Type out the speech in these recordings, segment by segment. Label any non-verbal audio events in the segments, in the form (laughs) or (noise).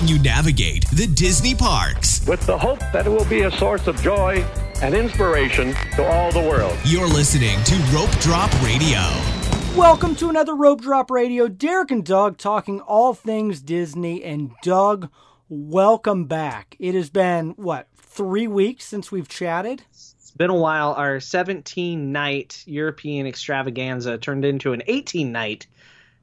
helping you navigate the Disney parks. with the hope that it will be a source of joy and inspiration to all the world. You're listening to Rope Drop Radio. Welcome to another Rope Drop Radio. Derek and Doug talking all things Disney. And Doug, welcome back. It has been, what, three weeks since we've chatted? It's been a while. Our 17 night European extravaganza turned into an 18 night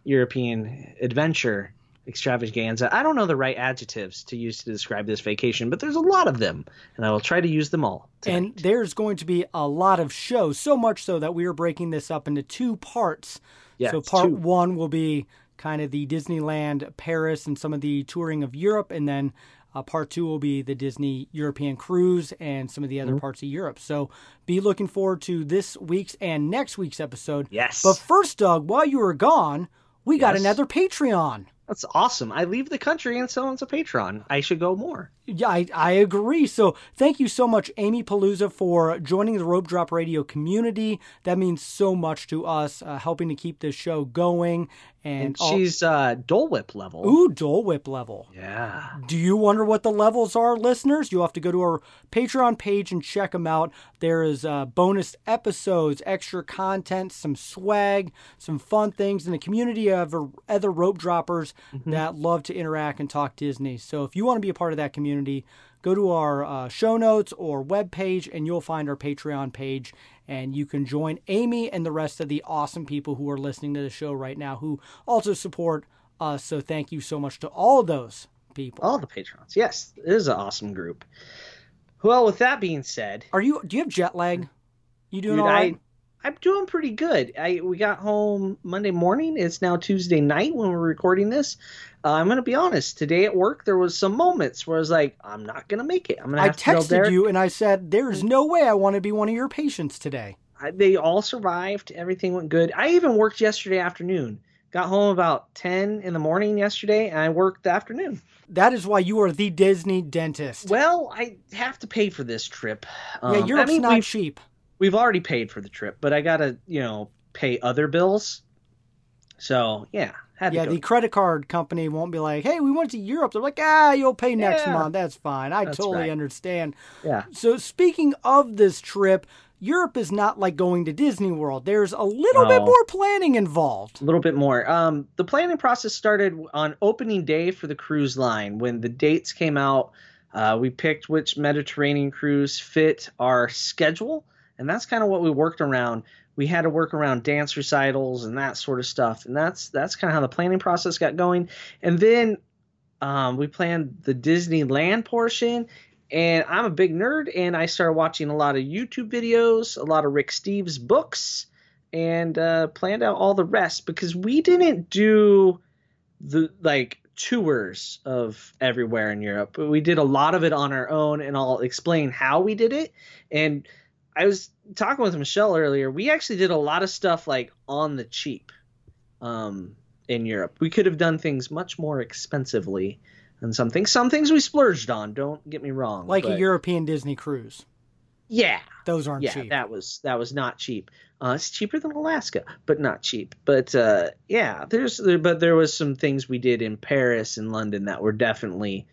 European adventure extravaganza. I don't know the right adjectives to use to describe this vacation, but there's a lot of them, and I will try to use them all. tonight. And there's going to be a lot of shows, so much so that we are breaking this up into two parts. Yeah, so part two. one will be kind of the Disneyland Paris and some of the touring of Europe, and then uh, part two will be the Disney European cruise and some of the other Mm-hmm. parts of Europe. So be looking forward to this week's and next week's episode. Yes. But first, Doug, while you were gone, we got another Patreon. That's awesome. I leave the country and someone's a patron. I should go more. Yeah, I, I agree. So thank you so much, Amy Palooza, for joining the Rope Drop Radio community. That means so much to us, uh, helping to keep this show going. And, And she's uh, Dole Whip level. ooh Dole Whip level. Yeah. Do you wonder what the levels are, listeners? You'll have to go to our Patreon page and check them out. There is uh, bonus episodes, extra content, some swag, some fun things, and a community of uh, other rope droppers that love to interact and talk Disney. So if you want to be a part of that community, go to our uh, show notes or web page, and you'll find our Patreon page. And you can join Amy and the rest of the awesome people who are listening to the show right now who also support us. So thank you so much to all of those people. All the patrons. Yes, it is an awesome group. Well, with that being said, Are you? Do you have jet lag? You doing Dude, all right? I, I'm doing pretty good. I we got home Monday morning. It's now Tuesday night when we're recording this. Uh, I'm gonna be honest. Today at work, there was some moments where I was like, I'm not gonna make it. I'm gonna I have to tell texted you and I said, "There's no way I want to be one of your patients today." I- They all survived. Everything went good. I even worked yesterday afternoon. Got home about 10 in the morning yesterday, and I worked the afternoon. That is why you are the Disney dentist. Well, I have to pay for this trip. Um, yeah, Europe's I mean, not cheap. We've already paid for the trip, but I gotta, you know, pay other bills. So yeah, Yeah, the credit card company won't be like, "Hey, we went to Europe." They're like, "Ah, you'll pay next Yeah. month. That's fine. I That's totally right. understand." yeah. So, speaking of this trip, Europe is not like going to Disney World. There's a little bit more planning involved. a little bit more. Um, the planning process started on opening day for the cruise line. When the dates came out, uh, we picked which Mediterranean cruise fit our schedule, and that's kind of what we worked around. We had to work around dance recitals and that sort of stuff, and that's that's kind of how the planning process got going. And then um, we planned the Disneyland portion. And I'm a big nerd, and I started watching a lot of YouTube videos, a lot of Rick Steves books, and uh, planned out all the rest because we didn't do the like tours of everywhere in Europe, but we did a lot of it on our own, and I'll explain how we did it. And I was talking with Michelle earlier. We actually did a lot of stuff like on the cheap um, in Europe. We could have done things much more expensively and some things. Some things we splurged on. Don't get me wrong. Like a European Disney cruise. Yeah, Those aren't yeah, cheap. that was that was not cheap. Uh, it's cheaper than Alaska, but not cheap. But uh, yeah, there's there, but there was some things we did in Paris and London that were definitely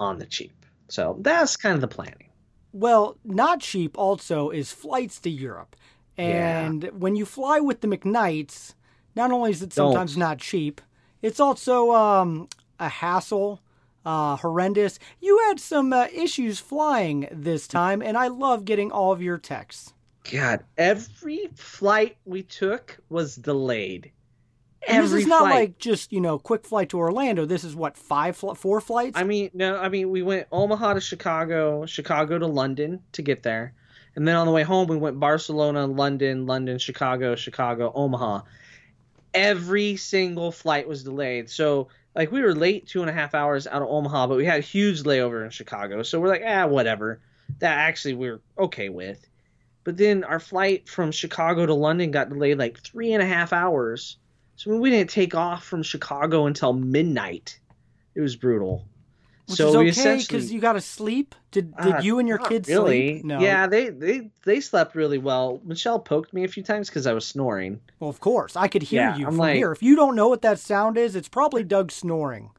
on the cheap. So that's kind of the planning. Well, not cheap also is flights to Europe. Yeah. And when you fly with the McKnights, not only is it sometimes Don't. not cheap, it's also um, a hassle, uh, horrendous. You had some uh, issues flying this time, and I love getting all of your texts. God, every flight we took was delayed. And this is not flight. like just you know quick flight to Orlando. This is what five, fl- four flights. I mean, no, I mean, we went Omaha to Chicago, Chicago to London to get there. And then on the way home, we went Barcelona, London, London, Chicago, Chicago, Omaha. Every single flight was delayed. So, like, we were late two and a half hours out of Omaha, but we had a huge layover in Chicago. So we're like, ah, whatever. That actually we are okay with. But then our flight from Chicago to London got delayed like three and a half hours. So we didn't take off from Chicago until midnight. It was brutal. which so is okay because you got to sleep. Did did Uh, you and your kids really. sleep? No. Yeah, they they they slept really well. Michelle poked me a few times because I was snoring. Well, of course, I could hear Yeah, you I'm from like- here. If you don't know what that sound is, it's probably Doug snoring.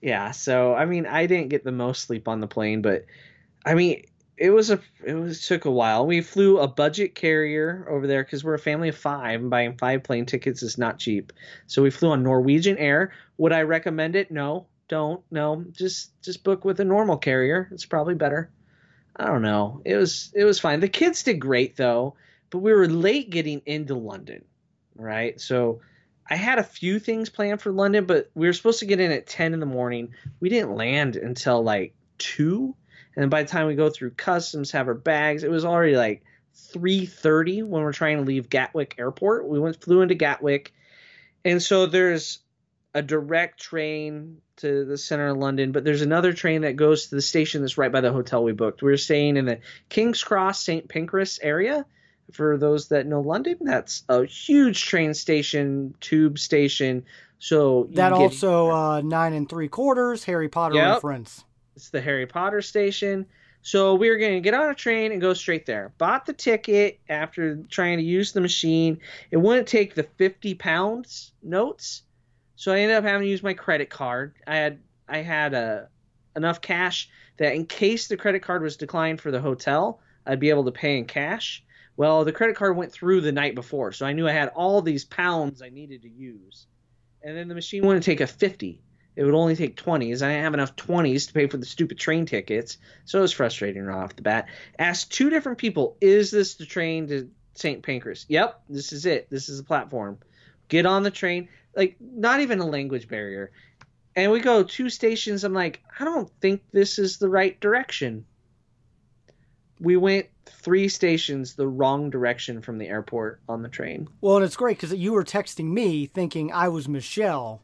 Yeah, so I mean, I didn't get the most sleep on the plane, but I mean, it was a it was took a while. We flew a budget carrier over there because we're a family of five, and buying five plane tickets is not cheap. So we flew on Norwegian Air. Would I recommend it? No, don't. No, just just book with a normal carrier. It's probably better. I don't know. It was it was fine. The kids did great though, but we were late getting into London, right? So I had a few things planned for London, but we were supposed to get in at 10 in the morning. We didn't land until like 2. And by the time we go through customs, have our bags, it was already like 3:30 when we're trying to leave Gatwick Airport. We went flew into Gatwick. And so there's a direct train to the center of London, but there's another train that goes to the station that's right by the hotel we booked. We were staying in the King's Cross St. Pancras area for those that know London, that's a huge train station, tube station. So that also uh, nine and three quarters Harry Potter yep. reference. It's the Harry Potter station. So we were going to get on a train and go straight there. Bought the ticket after trying to use the machine. It wouldn't take the 50 pounds notes. So I ended up having to use my credit card. I had I had uh, enough cash that in case the credit card was declined for the hotel, I'd be able to pay in cash. Well, the credit card went through the night before, so I knew I had all these pounds I needed to use. And then the machine wouldn't take a 50. It would only take 20s. I didn't have enough 20s to pay for the stupid train tickets, so it was frustrating right off the bat. Asked two different people, is this the train to St. Pancras? Yep, this is it. This is the platform. Get on the train. Like, not even a language barrier. And we go two stations. I'm like, I don't think this is the right direction we went three stations the wrong direction from the airport on the train. Well, and it's great because you were texting me thinking I was Michelle,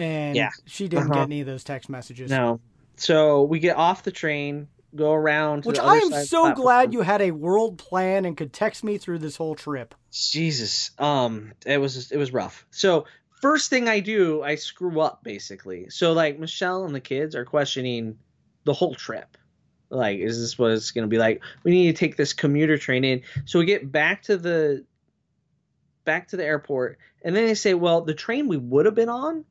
and yeah. she didn't uh-huh. get any of those text messages. No. So we get off the train, go around. Which I am so glad you had a world plan and could text me through this whole trip. Jesus, um, it was it was rough. So first thing I do, I screw up basically. So like Michelle and the kids are questioning the whole trip like, is this what it's going to be like? We need to take this commuter train in. So we get back to the back to the airport, and then they say, well, the train we would have been on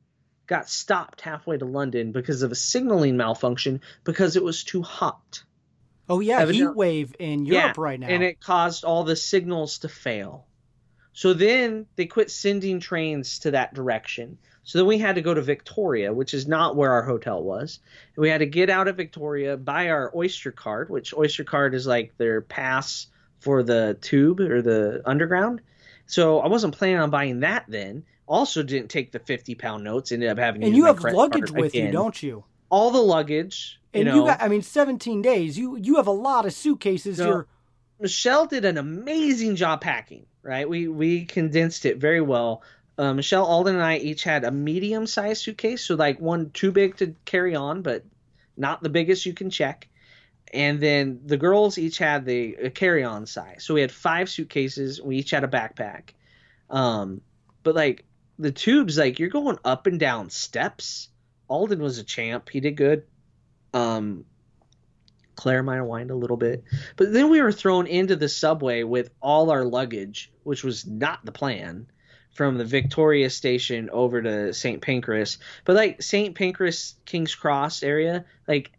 got stopped halfway to London because of a signaling malfunction because it was too hot. Oh yeah, Evidently, heat wave in Europe yeah, right now, and it caused all the signals to fail. So then they quit sending trains to that direction. So then we had to go to Victoria, which is not where our hotel was. And we had to get out of Victoria, buy our Oyster card, which Oyster card is like their pass for the tube or the underground. So I wasn't planning on buying that then. Also didn't take the 50 pound notes, ended up having And you have luggage with again. you, don't you? All the luggage. And you, know, you got I mean 17 days. You you have a lot of suitcases so, here. Michelle did an amazing job packing, right? We we condensed it very well uh, Michelle Alden and I each had a medium sized suitcase, so like one too big to carry on, but not the biggest you can check. And then the girls each had the carry on size, so we had five suitcases. We each had a backpack. Um, but like the tubes, like you're going up and down steps. Alden was a champ; he did good. Um, Claire might have whined a little bit, but then we were thrown into the subway with all our luggage, which was not the plan from the Victoria station over to St. Pancras. But like St. Pancras, King's Cross area, like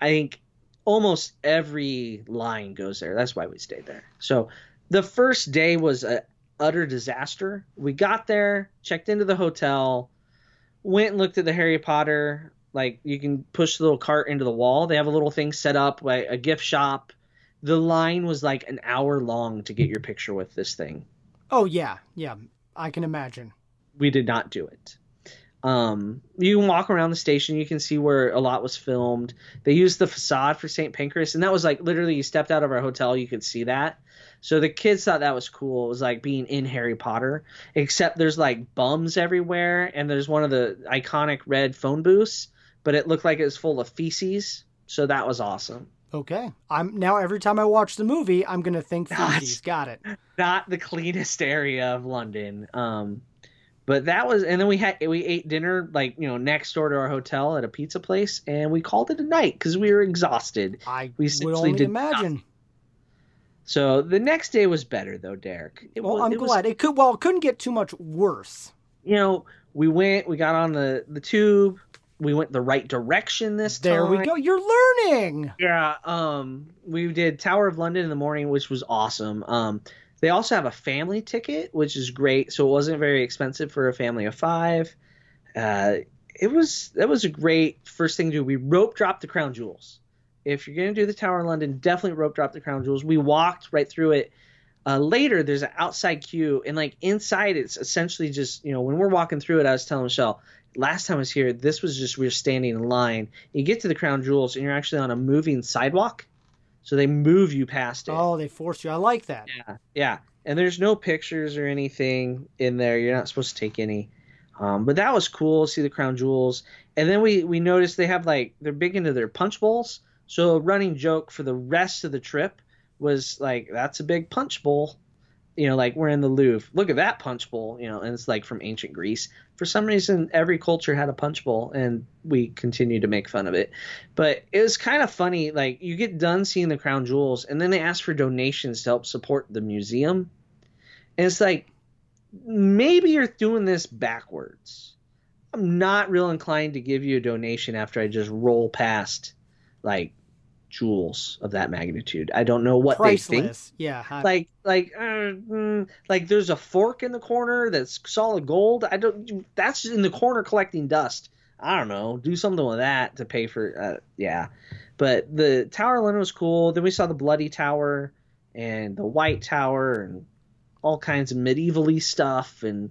I think almost every line goes there. That's why we stayed there. So the first day was a utter disaster. We got there, checked into the hotel, went and looked at the Harry Potter. Like you can push the little cart into the wall. They have a little thing set up, like a gift shop. The line was like an hour long to get your picture with this thing. Oh yeah, yeah. I can imagine. We did not do it. Um, you can walk around the station. You can see where a lot was filmed. They used the facade for St. Pancras, and that was like literally you stepped out of our hotel, you could see that. So the kids thought that was cool. It was like being in Harry Potter, except there's like bums everywhere, and there's one of the iconic red phone booths, but it looked like it was full of feces. So that was awesome. Okay. I'm now every time I watch the movie, I'm gonna think (laughs) feces. Got it. Not the cleanest area of London. Um, but that was, and then we had we ate dinner like you know next door to our hotel at a pizza place, and we called it a night because we were exhausted. I we would only did imagine. Nothing. So the next day was better though, Derek. It well, was, I'm it glad was, it could. Well, it couldn't get too much worse. You know, we went, we got on the the tube, we went the right direction this There time. There we go. You're learning. Yeah, um, we did Tower of London in the morning, which was awesome. Um, they also have a family ticket, which is great. So it wasn't very expensive for a family of five. Uh, it was that was a great first thing to do. We rope dropped the crown jewels. If you're gonna do the Tower of London, definitely rope drop the crown jewels. We walked right through it. Uh, later, there's an outside queue, and like inside, it's essentially just you know when we're walking through it. I was telling Michelle last time I was here, this was just we were standing in line. You get to the crown jewels, and you're actually on a moving sidewalk, so they move you past it. Oh, they force you. I like that. Yeah, yeah. And there's no pictures or anything in there. You're not supposed to take any. Um, but that was cool. See the crown jewels. And then we we noticed they have like they're big into their punch bowls. So a running joke for the rest of the trip was like that's a big punch bowl. You know, like we're in the Louvre. Look at that punch bowl. You know, and it's like from ancient Greece. For some reason, every culture had a punch bowl, and we continue to make fun of it. But it was kind of funny. Like you get done seeing the crown jewels, and then they ask for donations to help support the museum. And it's like maybe you're doing this backwards. I'm not real inclined to give you a donation after I just roll past like jewels of that magnitude. I don't know what they think. Priceless. Yeah. I- Like like uh, mm, like there's a fork in the corner that's solid gold. I don't. That's in the corner collecting dust. I don't know. Do something with that to pay for. Uh, yeah, but the Tower of London was cool. Then we saw the Bloody Tower and the White Tower and all kinds of medievally stuff, and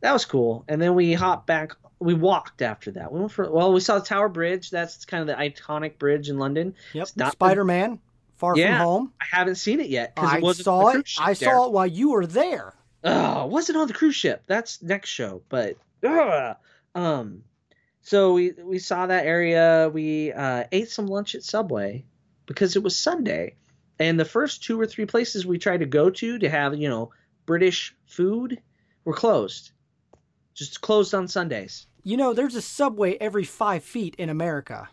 that was cool. And then we hopped back. We walked after that. We went for well. We saw the Tower Bridge. That's kind of the iconic bridge in London. yep. It's not- Spider Man. Far Yeah. from home. I haven't seen it yet because I it wasn't saw it. I there. saw it while you were there. Oh, wasn't on the cruise ship. That's next show. But ugh. um, so we we saw that area. We uh, ate some lunch at Subway because it was Sunday, and the first two or three places we tried to go to to have you know British food were closed. Just closed on Sundays. You know, there's a subway every five feet in America.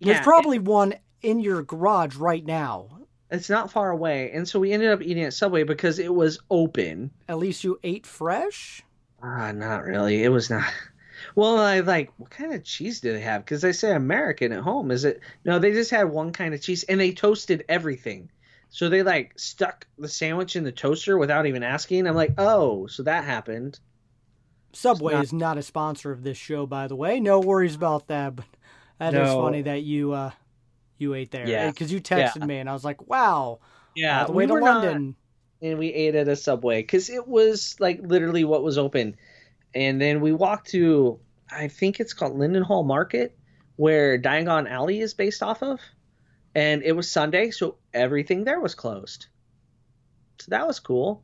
There's Yeah, probably one in your garage right now. it's not far away, and so we ended up eating at Subway because it was open. At least you ate fresh. Ah, not really. It was not. Well, I like what kind of cheese do they have? Because they say American at home. Is it? No, they just had one kind of cheese, and they toasted everything. So they like stuck the sandwich in the toaster without even asking. I'm like, oh, so that happened. Subway not- is not a sponsor of this show, by the way. No worries about that. But that is No. funny that you uh you ate there. Yeah. Because you texted Yeah. me and I was like, wow. Yeah, the way to were not- London. and we ate at a Subway because it was like literally what was open. And then we walked to, I think it's called Leadenhall Market, where Diagon Alley is based off of. And it was Sunday, so everything there was closed. So that was cool.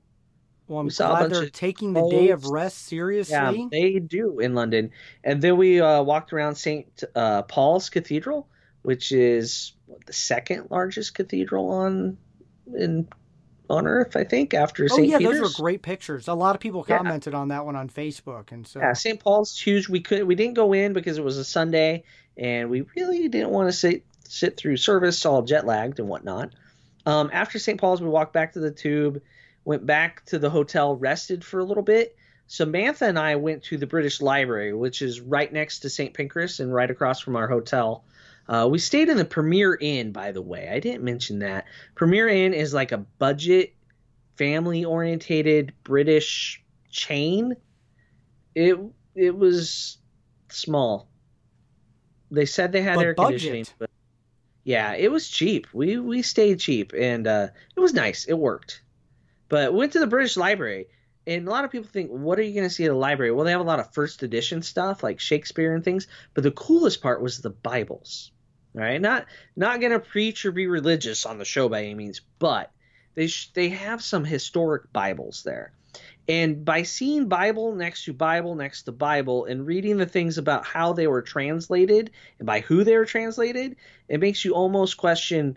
Well, I'm We glad they're taking the day of rest seriously. Yeah, they do in London. And then we uh, walked around St. Uh, Paul's Cathedral, which is what, the second largest cathedral on in on Earth, I think, after oh St. yeah, Peter's. those were great pictures. A lot of people Yeah. commented on that one on Facebook, and so Yeah, St. Paul's huge. We could we didn't go in because it was a Sunday, and we really didn't want to sit sit through service, all jet lagged and whatnot. Um, after St. Paul's, we walked back to the tube, went back to the hotel, rested for a little bit. Samantha and I went to the British Library, which is right next to St. Pancras and right across from our hotel. Uh, we stayed in the Premier Inn, by the way. I didn't mention that. Premier Inn is like a budget, family orientated British chain. It it was small. They said they had But air budget. conditioning, but yeah, it was cheap. We we stayed cheap, and uh, it was nice. It worked. But went to the British Library, and a lot of people think, what are you going to see at a library? Well, they have a lot of first edition stuff like Shakespeare and things. But the coolest part was the Bibles. Right, not not going to preach or be religious on the show by any means, but they sh- they have some historic Bibles there. And by seeing Bible next to Bible next to Bible and reading the things about how they were translated and by who they were translated, it makes you almost question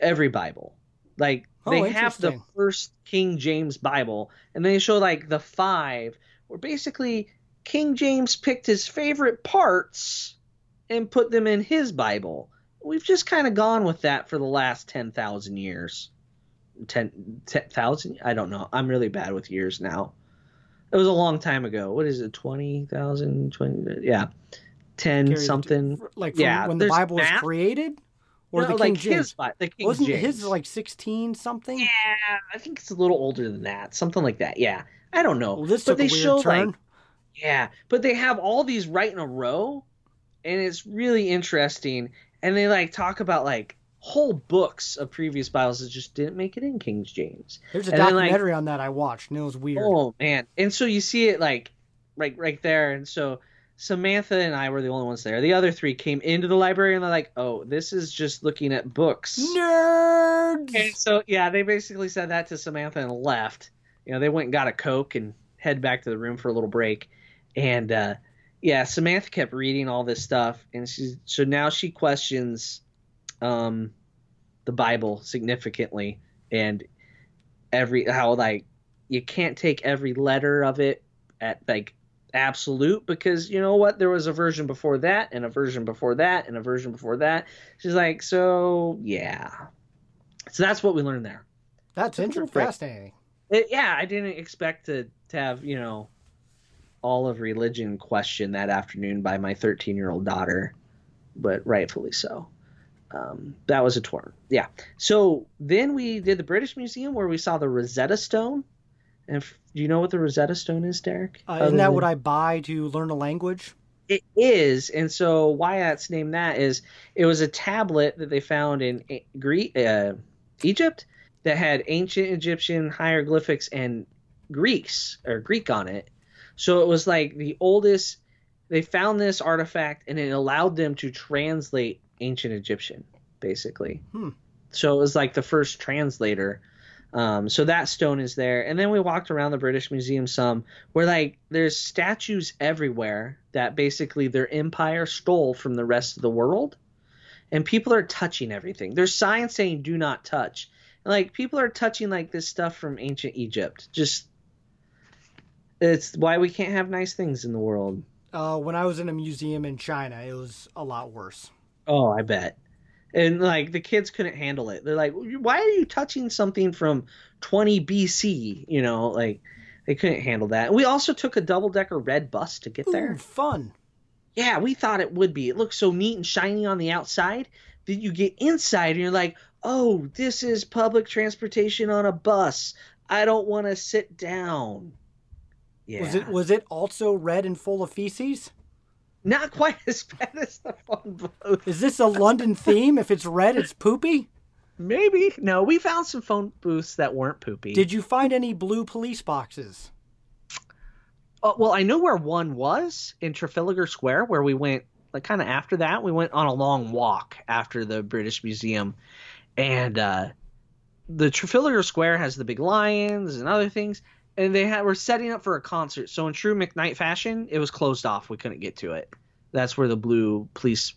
every Bible. Like Oh, they have the first King James Bible, and they show like the five, where basically King James picked his favorite parts and put them in his Bible. We've just kind of gone with that for the last 10,000 years. 10 10,000? I don't know. I'm really bad with years now. It was a long time ago. What is it? 20,000? 20, yeah. ten Carry the- something. Like from yeah, when the Bible was created, or No, the King like James. his, the King Wasn't James. his like sixteen something? Yeah, I think it's a little older than that, something like that. Yeah, I don't know. Well, this but took they a weird show turn. like yeah, but they have all these right in a row, and it's really interesting. And they like talk about like whole books of previous Bibles that just didn't make it in King James. There's a and then, like- documentary on that I watched, and it was weird. Oh man! And so you see it like right right there, and so Samantha and I were the only ones there. The other three came into the library and they're like, "Oh, this is just looking at books." Nerds. And so yeah, they basically said that to Samantha and left. You know, they went and got a coke and head back to the room for a little break. And uh, yeah, Samantha kept reading all this stuff, and she's so now she questions um, the Bible significantly and every how like you can't take every letter of it at like absolute because you know what? There was a version before that and a version before that and a version before that. She's like so yeah. So that's what we learned there. That's Took a little interesting. Fascinating. It- yeah i didn't expect to, to have you know all of religion questioned that afternoon by my 13 year old daughter but rightfully so. Um, that was a tour. Yeah. So then we did the british museum where we saw the rosetta stone and if, do you know what the rosetta stone is derek Uh, isn't that than- what I buy to learn a language? it is, and so why that's named that is it was a tablet that they found in A- Gre- uh, Egypt that had ancient Egyptian hieroglyphics and Greeks or Greek on it. So it was like the oldest. They found this artifact and it allowed them to translate ancient Egyptian, basically. Hmm. So it was like the first translator. Um, so that stone is there, and then we walked around the British Museum some, where like there's statues everywhere that basically their empire stole from the rest of the world, and people are touching everything. There's signs saying "Do not touch," and like people are touching like this stuff from ancient Egypt. Just it's why we can't have nice things in the world. Uh, when I was in a museum in China, it was a lot worse. Oh, I bet. And like the kids couldn't handle it. They're like, "Why are you touching something from 20 BC?" You know, like they couldn't handle that. We also took a double decker red bus to get there. Fun. Yeah, we thought it would be. It looks so neat and shiny on the outside that you get inside and you're like, "Oh, this is public transportation on a bus. I don't want to sit down." Yeah. Was it was it also red and full of feces? Not quite as bad as the phone booth? Is this a London theme? If it's red, it's poopy. Maybe. No, we found some phone booths that weren't poopy. Did you find any blue police boxes? Uh, well, I know where one was in Trafalgar Square, where we went. Like kind of after that, we went on a long walk after the British Museum, and uh, the Trafalgar Square has the big lions and other things, and they had, were setting up for a concert. So in true McKnight fashion, it was closed off. We couldn't get to it. That's where the blue police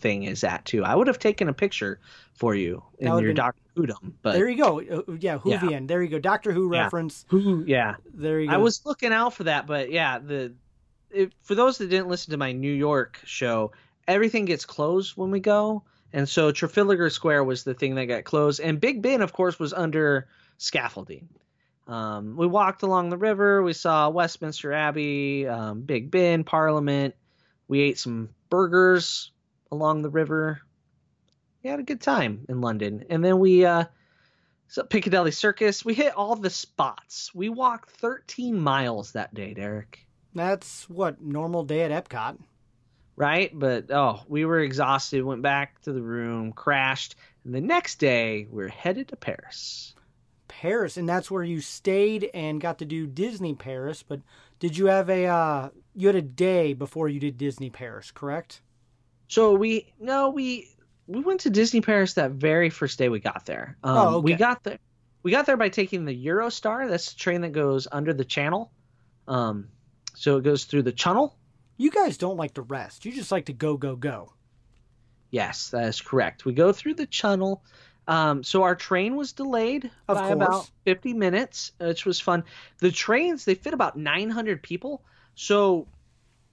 thing is at too. I would have taken a picture for you in your been- Doctor Whodom, but there you go. Uh, yeah, Whovian. There you go. Doctor Who Yeah. reference. who? Yeah, There you go. I was looking out for that, but yeah, the if, for those that didn't listen to my New York show, everything gets closed when we go, and so Trafalgar Square was the thing that got closed, and Big Ben, of course, was under scaffolding. Um, we walked along the river. We saw Westminster Abbey, um, Big Ben, Parliament. We ate some burgers along the river. We had a good time in London, and then we uh, so Piccadilly Circus. We hit all the spots. We walked 13 miles that day, Derek. That's what normal day at Epcot. Right? But oh, we were exhausted. Went back to the room, crashed, and the next day we're headed to Paris. Paris, and that's where you stayed and got to do Disney Paris. But did you have a uh, you had a day before you did Disney Paris, correct? So we no we we went to Disney Paris that very first day we got there. Um, Oh, okay. We got there. We got there by taking the Eurostar. That's the train that goes under the channel. Um, so it goes through the channel. You guys don't like to rest. You just like to go, go, go. Yes, that is correct. We go through the channel. Um, so our train was delayed Of by course. about 50 minutes, which was fun. The trains they fit about 900 people, so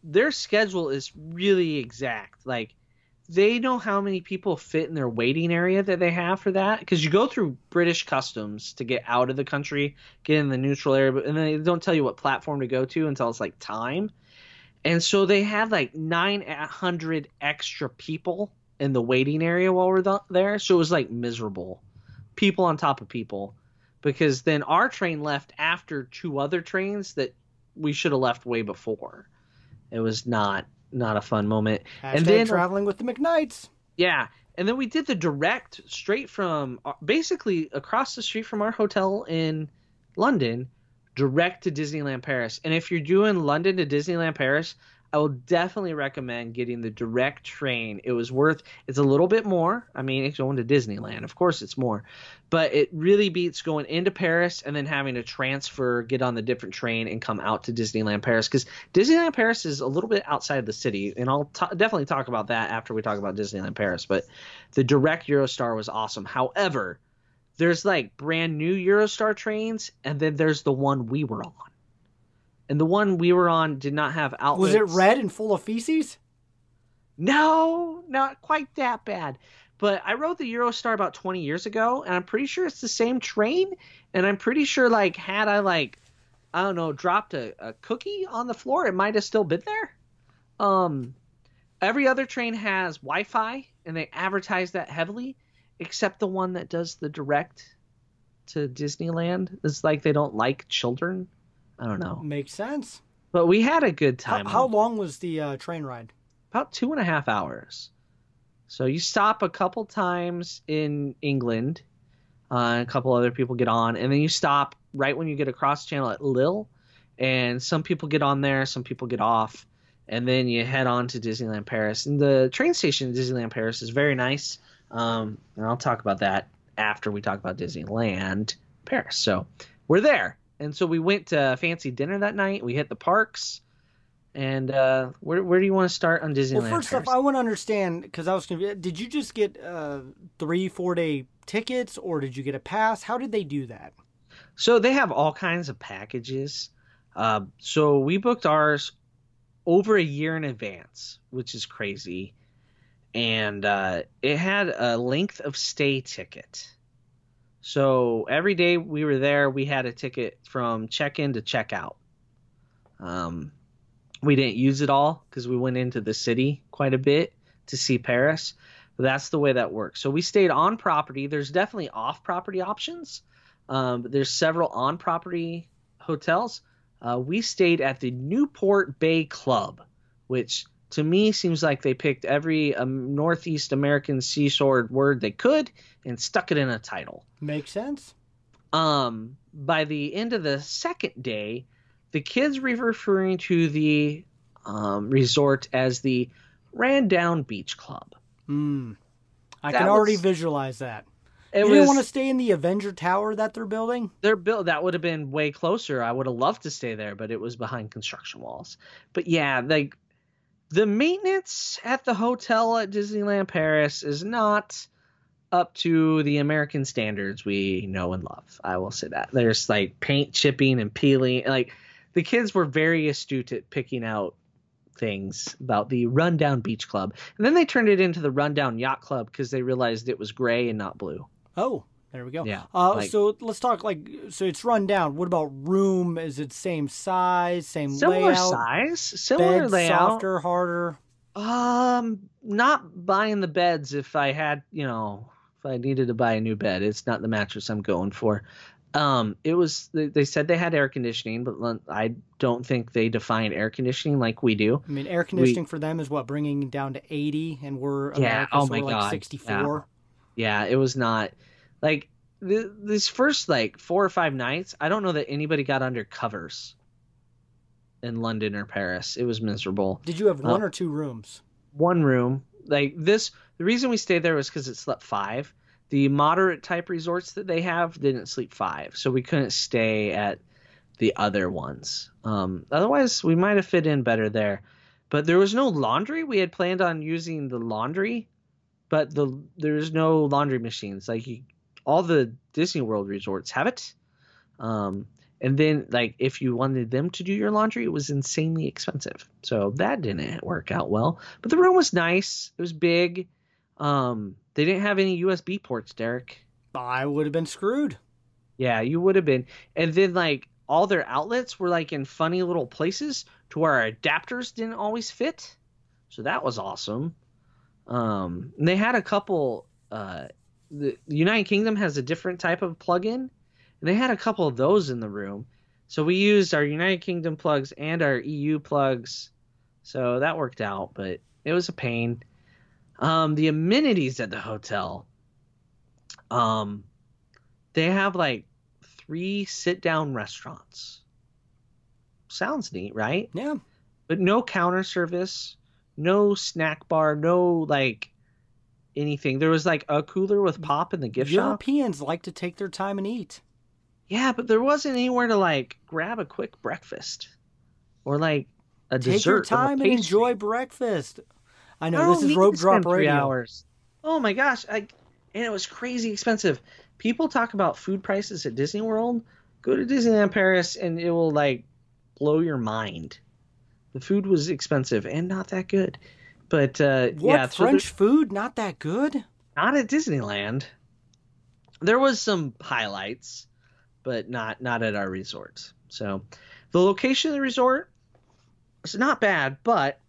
their schedule is really exact. Like they know how many people fit in their waiting area that they have for that because you go through British customs to get out of the country, get in the neutral area, but and then they don't tell you what platform to go to until it's like time. And so they have like 900 extra people in the waiting area while we're th- there. So it was like miserable. People on top of people. Because then our train left after two other trains that we should have left way before. It was not not a fun moment. Hashtag and then traveling with the McKnights. yeah, and then we did the direct straight from uh, basically across the street from our hotel in London, direct to Disneyland Paris. And if you're doing London to Disneyland Paris, I will definitely recommend getting the direct train. It was worth. It's a little bit more. I mean, it's going to Disneyland, of course, it's more, but it really beats going into Paris and then having to transfer, get on the different train, and come out to Disneyland Paris because Disneyland Paris is a little bit outside of the city, and I'll t- definitely talk about that after we talk about Disneyland Paris. But the direct Eurostar was awesome. However, there's like brand new Eurostar trains, and then there's the one we were on. And the one we were on did not have outlets. Was it red and full of feces? No, not quite that bad. But I rode the Eurostar about 20 years ago, and I'm pretty sure it's the same train. And I'm pretty sure, like, had I like, I don't know, dropped a, a cookie on the floor, it might have still been there. Um, every other train has Wi-Fi, and they advertise that heavily, except the one that does the direct to Disneyland. It's like they don't like children. I don't know, Makes sense. but we had a good How, time. how long was the uh, train ride? about two and a half hours. So you stop a couple times in England, uh, a couple other people get on, and then you stop right when you get across channel at Lille, and some people get on there, some people get off, and then you head on to Disneyland Paris. And the train station in Disneyland Paris is very nice, um, and I'll talk about that after we talk about Disneyland Paris. So we're there, and so we went to a fancy dinner that night. We hit the parks. And uh, where where do you want to start on Disneyland? Well, first off, I want to understand because I was confused. Did you just get uh, three, four day tickets, or did you get a pass? How did they do that? So they have all kinds of packages. Uh, so we booked ours over a year in advance, which is crazy. And uh, it had a length of stay ticket. So every day we were there, we had a ticket from check in to check out. Um, we didn't use it all because we went into the city quite a bit to see Paris. But that's the way that works. So we stayed on property. There's definitely off property options. Um, but there's several on property hotels. Uh, we stayed at the Newport Bay Club, which to me it seems like they picked every um, Northeast American seashore word they could and stuck it in a title. Makes sense. Um, by the end of the second day, the kids were referring to the um, resort as the Rundown Beach Club. Hmm. I That can already was- visualize that. It you was didn't want to stay in the Avenger Tower that they're building? they're built that would have been way closer. I would have loved to stay there, but it was behind construction walls. But yeah, like the maintenance at the hotel at Disneyland Paris is not up to the American standards we know and love. I will say that. There's like paint chipping and peeling. Like the kids were very astute at picking out things about the Rundown Beach Club. And then they turned it into the Rundown Yacht Club because they realized it was gray and not blue. Oh, there we go. Yeah, Uh, like- so let's talk like so it's run down. What about room? Is it same size, same Similar layout? size, similar Beds layout. softer, harder. Um, not buying the beds if I had, you know, if I needed to buy a new bed. It's not the mattress I'm going for. Um, it was they, said they had air conditioning, but I don't think they define air conditioning like we do. I mean, air conditioning for them is what bringing down to eighty, and we're Yeah, America, oh so my we're like God, sixty-four. Yeah, it was not like th- this first like four or five nights. I don't know that anybody got under covers in London or Paris. It was miserable. Did you have one Oh. or two rooms? one room. Like this, the reason we stayed there was because it slept five. The moderate type resorts that they have didn't sleep five, so we couldn't stay at the other ones. Um, otherwise, we might have fit in better there. But there was no laundry. We had planned on using the laundry, but the there's no laundry machines. Like you, all the Disney World resorts have it. Um, and then like if you wanted them to do your laundry, it was insanely expensive. So that didn't work out well. But the room was nice. It was big. Um, they didn't have any USB ports, Derek. I would have been screwed. Yeah, you would have been. And then like all their outlets were like in funny little places to where our adapters didn't always fit. So that was awesome. Um, and they had a couple. Uh, the, United Kingdom has a different type of plug-in, and they had a couple of those in the room. So we used our United Kingdom plugs and our EU plugs. So that worked out, but it was a pain. Um, the amenities at the hotel. Um, they have like three sit-down restaurants. Sounds neat, right? Yeah. But no counter service, no snack bar, no like anything. There was like a cooler with pop in the gift shop. Europeans like to take their time and eat. Yeah, but there wasn't anywhere to like grab a quick breakfast or like a Take dessert. Take your time and enjoy breakfast. I I know don't this is rope drop radio. hours. Oh my gosh! I and it was crazy expensive. People talk about food prices at Disney World. Go to Disneyland Paris and it will like blow your mind. The food was expensive and not that good. But uh, What yeah, so French food? Not that good. not at Disneyland. There was some highlights, but not not at our resorts. So the location of the resort is not bad, but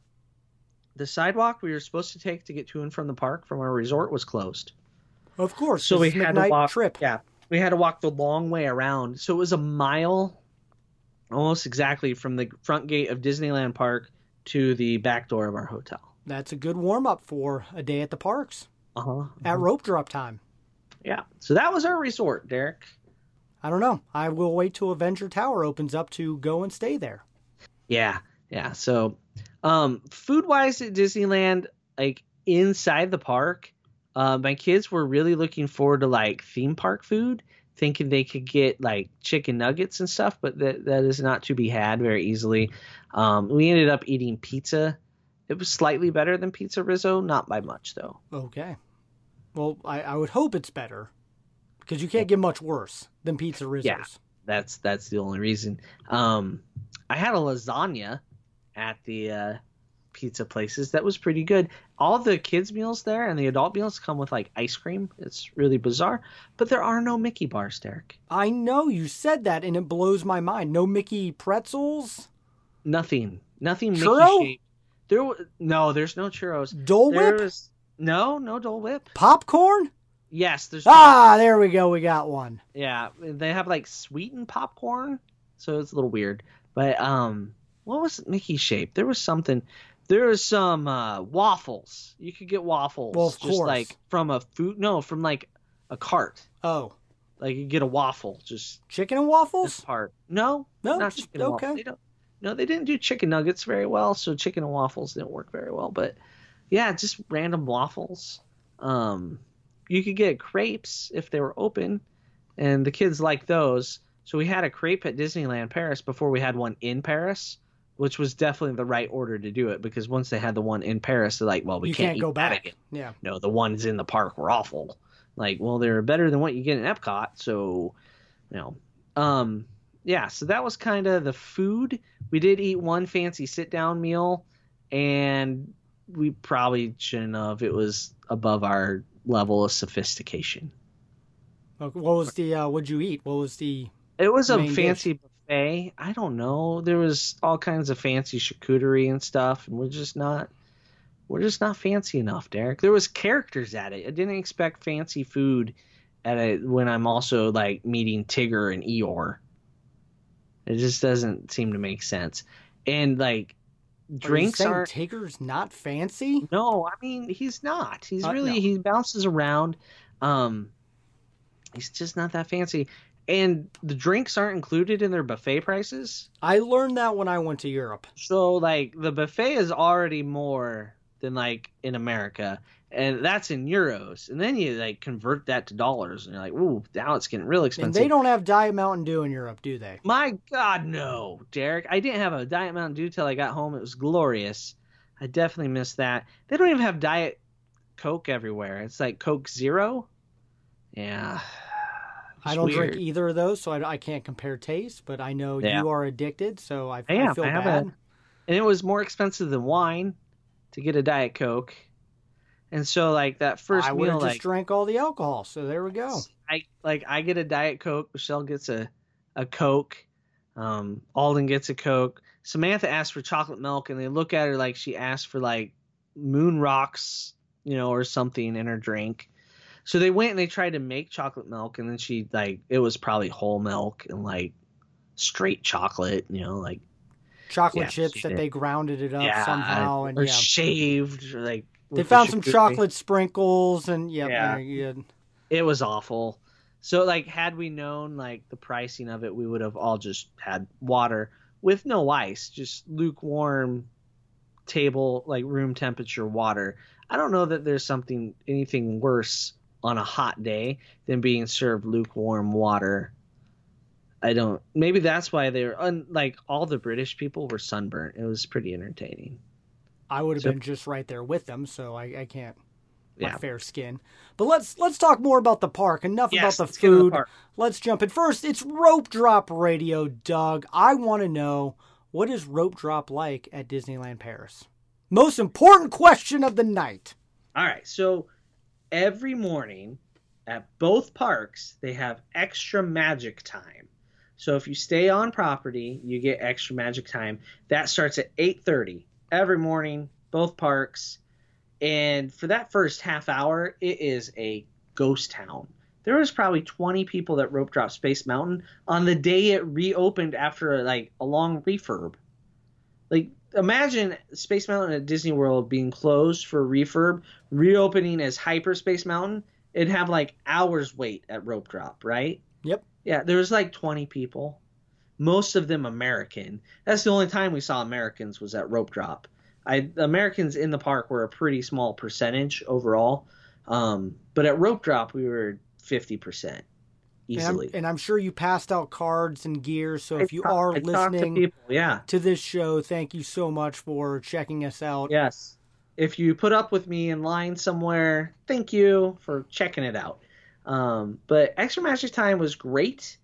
the sidewalk we were supposed to take to get to and from the park from our resort was closed. Of course. So we had to walk. trip. Yeah, we had to walk the long way around. So it was a mile, almost exactly from the front gate of Disneyland Park to the back door of our hotel. That's a good warm up for a day at the parks Uh huh. at rope drop time. Yeah. So that was our resort, Derek. I don't know. I will wait till Avenger Tower opens up to go and stay there. Yeah, yeah. So, um, food wise at Disneyland, like inside the park, uh, my kids were really looking forward to like theme park food, thinking they could get like chicken nuggets and stuff, but that that is not to be had very easily. Um, we ended up eating pizza. It was slightly better than pizza Rizzo, not by much though. Okay. Well, I, I would hope it's better because you can't get much worse than Pizza Rizzo's. Yeah. That's that's the only reason. Um, I had a lasagna at the uh, pizza places that was pretty good. All the kids meals there and the adult meals come with like ice cream. It's really bizarre, but there are no Mickey bars, Derek. I know you said that and it blows my mind. No Mickey pretzels? Nothing, nothing? Mickey. There, no, there's no churros. Dole Whip? was no, no Dole Whip. Popcorn? Yes, there's Ah, there we go. We got one. Yeah, they have like sweetened popcorn, so it's a little weird. But um, what was Mickey shaped? There was something. There was some uh, waffles. You could get waffles. Well, of just course. like from a food. No, from like a cart. Oh, Like you get a waffle. Just chicken and this waffles? part. No, No, not just- chicken. okay. No, they didn't do chicken nuggets very well, so chicken and waffles didn't work very well. But yeah, just random waffles. Um, you could get crepes if they were open, and the kids like those. So we had a crepe at Disneyland Paris before we had one in Paris, which was definitely the right order to do it because once they had the one in Paris, they're like, well, we you can't, can't go back. again. Yeah. No, the ones in the park were awful. Like, well, they're better than what you get in Epcot, so you know. Um, yeah, so that was kind of the food. We did eat one fancy sit down meal, and we probably shouldn't have. It was above our level of sophistication. What was the, uh, what'd you eat? What was the, It was a fancy buffet. I don't know. There was all kinds of fancy charcuterie and stuff, and we're just not. We're just not fancy enough, Derek. There was characters at it. I didn't expect fancy food at it when I'm also like meeting Tigger and Eeyore. It just doesn't seem to make sense. And like drinks are Tigger's not fancy? no, I mean he's not. He's Uh, really no. he bounces around. Um, he's just not that fancy. And the drinks aren't included in their buffet prices. I learned that when I went to Europe. So like the buffet is already more than like in America, and that's in euros. And then you like convert that to dollars, and you're like, ooh, now it's getting real And expensive. they don't have Diet Mountain Dew in Europe, do they? My God, no, Derek. I didn't have a Diet Mountain Dew till I got home. It was glorious. I definitely missed that. They don't even have Diet Coke everywhere. It's like Coke Zero. Yeah. I don't weird. drink either of those, so I, I can't compare taste. But I know Yeah. you are addicted, so I, I am. I feel I have bad. a- And it was more expensive than wine to get a Diet Coke. And so, like that first I meal, have just like drank all the alcohol. So there we go. I like I get a Diet Coke. Michelle gets a a Coke. Um, Alden gets a Coke. Samantha asked for chocolate milk, and they look at her like she asked for like moon rocks, you know, or something in her drink. So they went and they tried to make chocolate milk, and then she like it was probably whole milk and like straight chocolate, you know, like chocolate Yeah, chips that they grounded it up yeah, somehow, and or yeah, shaved, or, like they the found some chocolate sprinkles, and yep, Yeah. you. It was awful. So like had we known like the pricing of it, we would have all just had water with no ice, just lukewarm table like room temperature water. I don't know that there's something anything worse on a hot day than being served lukewarm water. I don't. Maybe that's why they're un, like all the British people were sunburnt. It was pretty entertaining. I would have So- been just right there with them, so I, I can't. My Yeah. fair skin. But let's let's talk more about the park. Enough Yes, about the into the food. Let's jump in first. It's rope drop radio, Doug. I want to know what is rope drop like at Disneyland Paris. Most important question of the night. All right. So every morning at both parks, they have extra magic time. So if you stay on property, you get extra magic time. That starts at 8:30 every morning, both parks. And for that first half hour, it is a ghost town. There was probably 20 people that rope drop Space Mountain on the day it reopened after like a long refurb. Like imagine Space Mountain at Disney World being closed for refurb, reopening as Hyperspace Mountain. It'd have like hours wait at rope drop, right? Yep. Yeah, there was like 20 people. Most of them American. That's the only time we saw Americans was at rope drop. I Americans in the park were a pretty small percentage overall. Um, but at rope drop we were 50% And I'm, easily. and I'm sure you passed out cards and gear. So if you are talk to listening people, yeah. to this show, thank you so much for checking us out. Yes. If you put up with me in line somewhere, thank you for checking it out. Um, but Extra Magic Time was great.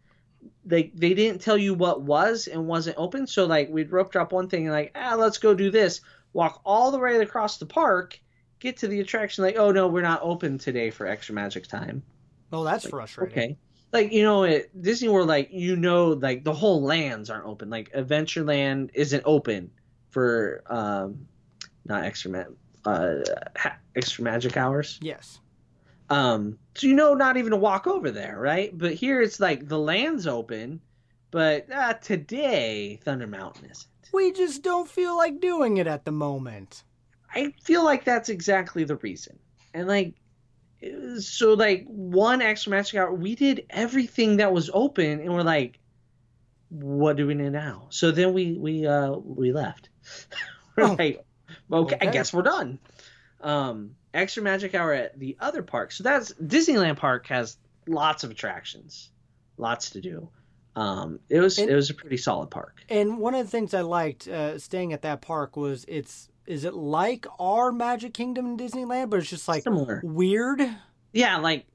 They they didn't tell you what was and wasn't open, so like we'd rope drop one thing and like ah let's go do this. Walk all the way across the park, get to the attraction like oh no we're not open today for Extra Magic Time. Oh, that's frustrating. Okay. Like you know at Disney World, like you know, like the whole lands aren't open. Like Adventureland isn't open for um, not extra ma- uh, ha- extra magic hours. Yes. Um, so you know not even to walk over there, right? But here it's like the land's open, but uh, today Thunder Mountain isn't. We just don't feel like doing it at the moment. I feel like that's exactly the reason. And like, so like one extra magic hour, we did everything that was open, and we're like, what do we do now? So then we we uh we left. (laughs) we're Oh. like, okay, I guess we're done. Um, extra magic hour at the other park. So that's Disneyland Park has lots of attractions, lots to do. Um, it was And- it was a pretty solid park. And one of the things I liked uh, staying at that park was it's is it like our Magic Kingdom in Disneyland, but it's just like Similar. weird. Yeah, like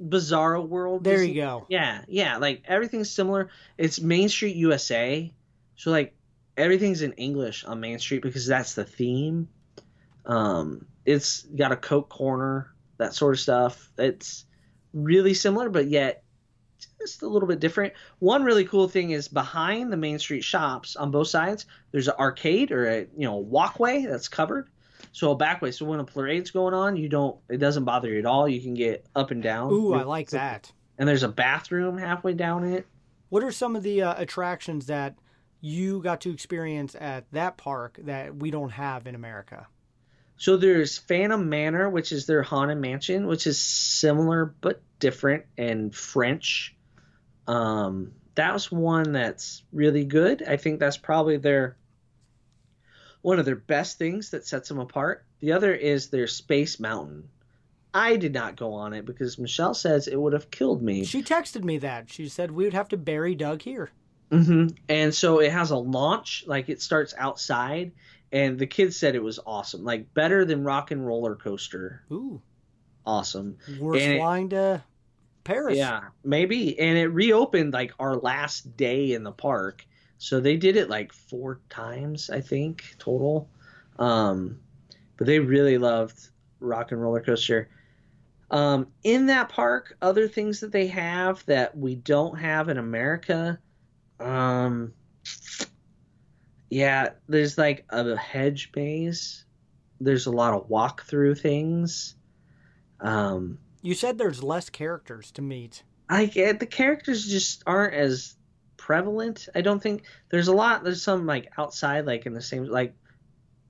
Bizarro World. There Disney- you go. Yeah, yeah, like everything's similar. It's Main Street USA, so like everything's in English on Main Street because that's the theme. Um, it's got a Coke corner, that sort of stuff. It's really similar, but yet just a little bit different. One really cool thing is behind the Main Street shops on both sides, there's an arcade or a you know walkway that's covered. So a back way. So when a parade's going on, you don't it doesn't bother you at all. You can get up and down. Ooh, I like that. And there's a bathroom halfway down it. What are some of the uh, attractions that you got to experience at that park that we don't have in America? So there's Phantom Manor, which is their haunted mansion, which is similar but different and French. Um, that was one that's really good. I think that's probably their one of their best things that sets them apart. The other is their Space Mountain. I did not go on it because Michelle says it would have killed me. She texted me that. She said we would have to bury Doug here. hmm And so it has a launch, like it starts outside, and the kids said it was awesome, like better than Rock and Roller Coaster. Ooh, Awesome. we're And it- flying to Paris. Yeah, maybe. And it reopened like our last day in the park. So they did it like four times, I think, total. Um, but they really loved Rock and Roller Coaster. Um, in that park, other things that they have that we don't have in America, um, Yeah, there's like a hedge maze. There's a lot of walk through things. Um, You said there's less characters to meet. I get the characters just aren't as prevalent. I don't think there's a lot. There's some like outside, like in the same like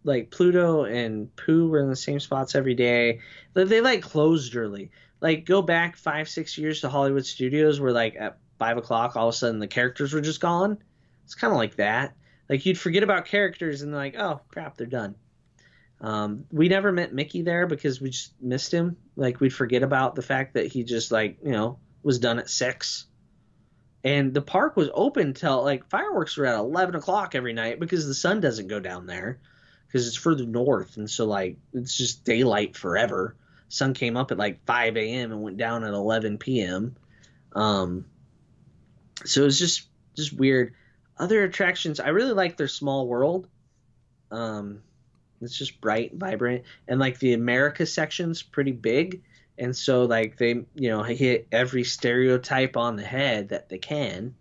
like Pluto and Pooh were in the same spots every day. They, they like closed early. Like go back five six years to Hollywood Studios, where like at five o'clock all of a sudden the characters were just gone. It's kind of like that. Like you'd forget about characters and like oh crap they're done. Um, we never met Mickey there because we just missed him. Like we'd forget about the fact that he just like you know was done at six, and the park was open till like fireworks were at eleven o'clock every night because the sun doesn't go down there because it's further north, and so like it's just daylight forever. Sun came up at like five a.m. and went down at eleven p.m. Um, so was just just weird. Other attractions, I really like their small world. Um, it's just bright, and vibrant, and like the America section's pretty big, and so like they you know hit every stereotype on the head that they can.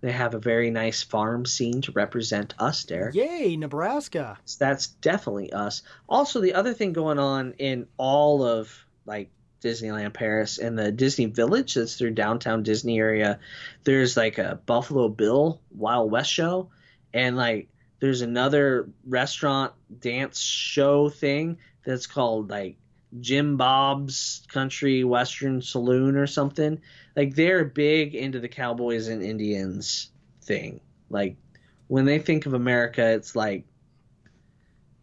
They have a very nice farm scene to represent us there. Yay, Nebraska. So that's definitely us. Also, the other thing going on in all of like Disneyland Paris and the Disney Village that's through downtown Disney area, there's like a Buffalo Bill Wild West show, and like there's another restaurant dance show thing that's called like Jim Bob's Country Western Saloon or something. Like they're big into the cowboys and Indians thing. Like when they think of America, it's like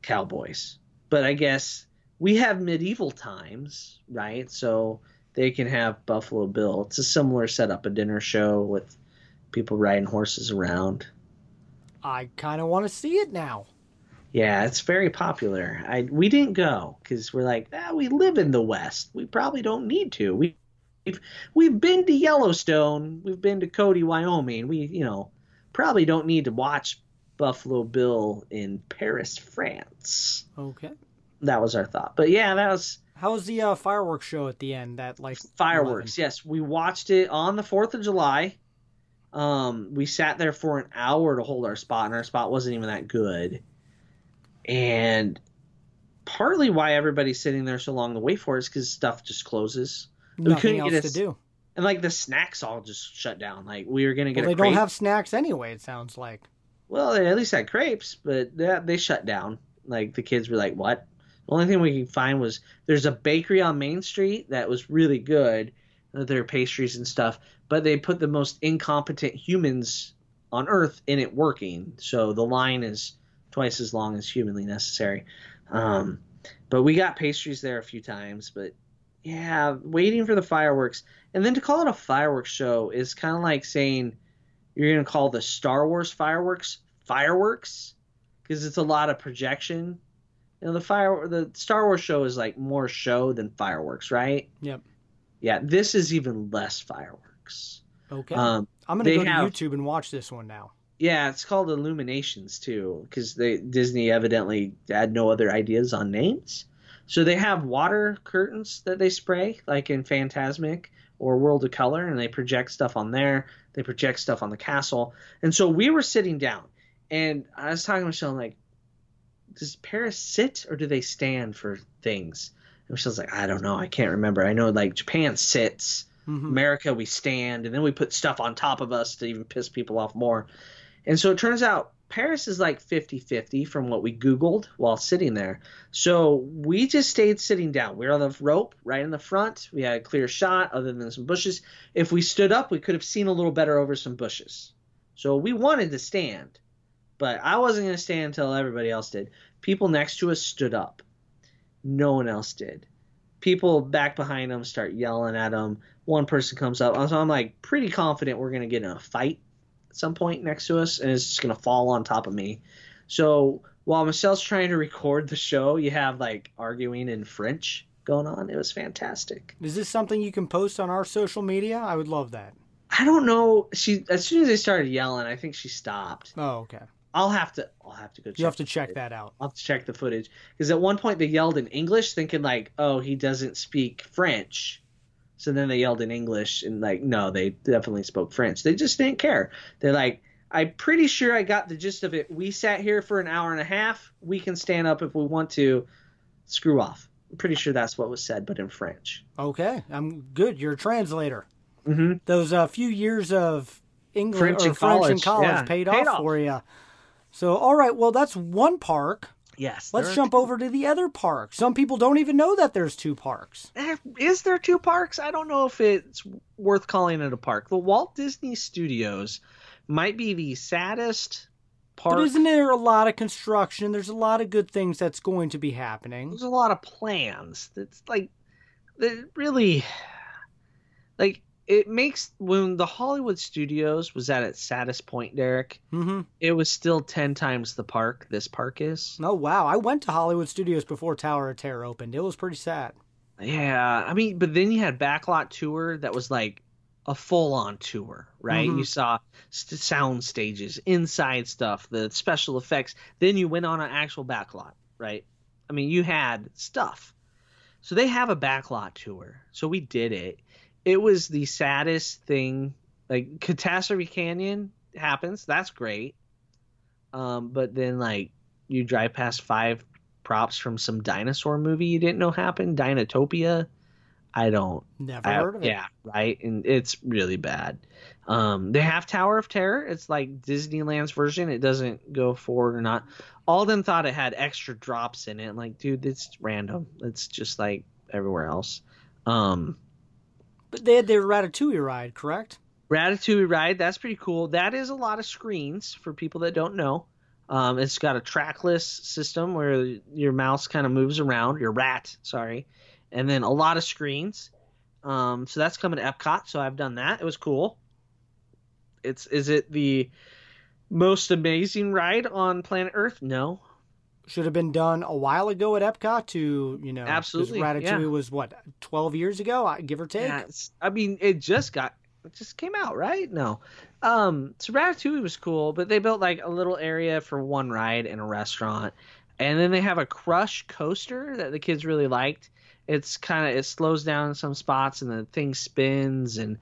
cowboys. But I guess we have medieval times, right? So they can have Buffalo Bill. It's a similar setup, a dinner show with people riding horses around. I kind of want to see it now. Yeah, it's very popular. I we didn't go because we're like, ah, we live in the West. We probably don't need to. We we've we've been to Yellowstone. We've been to Cody, Wyoming. We you know probably don't need to watch Buffalo Bill in Paris, France. Okay. That was our thought. But yeah, that was How was the uh, fireworks show at the end? That like fireworks. Yes, we watched it on the Fourth of July. Um, we sat there for an hour to hold our spot, and our spot wasn't even that good. And partly why everybody's sitting there so long to wait for it is because stuff just closes. We couldn't else get to do. And like the snacks all just shut down. Like we were gonna get Well, a they crepe. don't have snacks anyway. It sounds like. Well, they at least had crepes, but they, they shut down. Like the kids were like, "What?" The only thing we could find was there's a bakery on Main Street that was really good. Their pastries and stuff, but they put the most incompetent humans on Earth in it working. So the line is twice as long as humanly necessary. Um, but we got pastries there a few times. But yeah, waiting for the fireworks and then to call it a fireworks show is kind of like saying you're going to call the Star Wars fireworks fireworks because it's a lot of projection. You know, the fire the Star Wars show is like more show than fireworks, right? Yep. Yeah, this is even less fireworks. Okay. Um, I'm gonna go to have- YouTube and watch this one now. yeah, it's called Illuminations too, because they Disney evidently had no other ideas on names. So they have water curtains that they spray, like in Fantasmic or World of Color, and they project stuff on there. They project stuff on the castle, and so we were sitting down, and I was talking to Michelle, I'm like, does Paris sit or do they stand for things? And Michelle's like, I don't know, I can't remember. I know like Japan sits. Mhm. America, we stand, and then we put stuff on top of us to even piss people off more. And so it turns out Paris is like 50 50 from what we Googled while sitting there. So we just stayed sitting down. We were on the rope right in the front. We had a clear shot other than some bushes. If we stood up, we could have seen a little better over some bushes. So we wanted to stand, but I wasn't going to stand until everybody else did. People next to us stood up. No one else did. People back behind them start yelling at them. One person comes up. So I'm like pretty confident we're going to get in a fight at some point next to us, and it's just going to fall on top of me. So while Michelle's trying to record the show, you have like arguing in French going on. It was fantastic. Is this something you can post on our social media? I would love that. I don't know. She as soon as they started yelling, I think she stopped. Oh, okay. I'll have to. I'll have to go. Check You have to check footage. that out. I'll have to check the footage because at one point they yelled in English, thinking like, "Oh, he doesn't speak French." So then they yelled in English, and like, no, they definitely spoke French. They just didn't care. They're like, I'm pretty sure I got the gist of it. We sat here for an hour and a half. We can stand up if we want to. Screw off. I'm pretty sure that's what was said, but in French. Okay, I'm good. You're a translator. Mm-hmm. Those uh, few years of English French or in French in college, college yeah. paid, Paid off off. for you. So, all right, well, that's one park. Yes. Let's jump over to the other park. Some people don't even know that there's two parks. Eh, Is there two parks? I don't know if it's worth calling it a park. The Walt Disney Studios might be the saddest park. But isn't there a lot of construction? There's a lot of good things that's going to be happening. There's a lot of plans. It's like that really like it makes when the Hollywood Studios was at its saddest point, Derek, hmm it was still ten times the park this park is. Oh wow! I went to Hollywood Studios before Tower of Terror opened. It was pretty sad. Yeah, I mean, but then you had Backlot Tour that was like a full on tour, right? Mhm. You saw st- sound stages, inside stuff, the special effects. Then you went on an actual backlot, right? I mean, you had stuff. So they have a backlot tour. So we did it. It was the saddest thing. Like Catastrophe Canyon happens. That's great. Um, but then like you drive past five props from some dinosaur movie you didn't know happened, Dinotopia. I don't. Never I- heard of it. Yeah, right. And it's really bad. Um, they have Tower of Terror. It's like Disneyland's version. It doesn't go forward or not. Them thought it had extra drops in it. I'm like, dude, it's random. It's just like everywhere else. Um, But they had their Ratatouille ride, correct? Ratatouille ride, that's pretty cool. That is a lot of screens for people that don't know. Um, it's got a trackless system where your mouse kind of moves around, your rat, sorry, and then a lot of screens. Um, so that's coming to Epcot. So I've done that. It was cool. It's is it the most amazing ride on planet Earth? No, Should have been done a while ago at Epcot. To you know, Absolutely, Ratatouille yeah. was what twelve years ago, I- give or take. Yeah, I mean, it just got it just came out, right? No. Um, so Ratatouille was cool, but they built like a little area for one ride and a restaurant, and then they have a Crush coaster that the kids really liked. It's kind of it slows down in some spots and the thing spins, and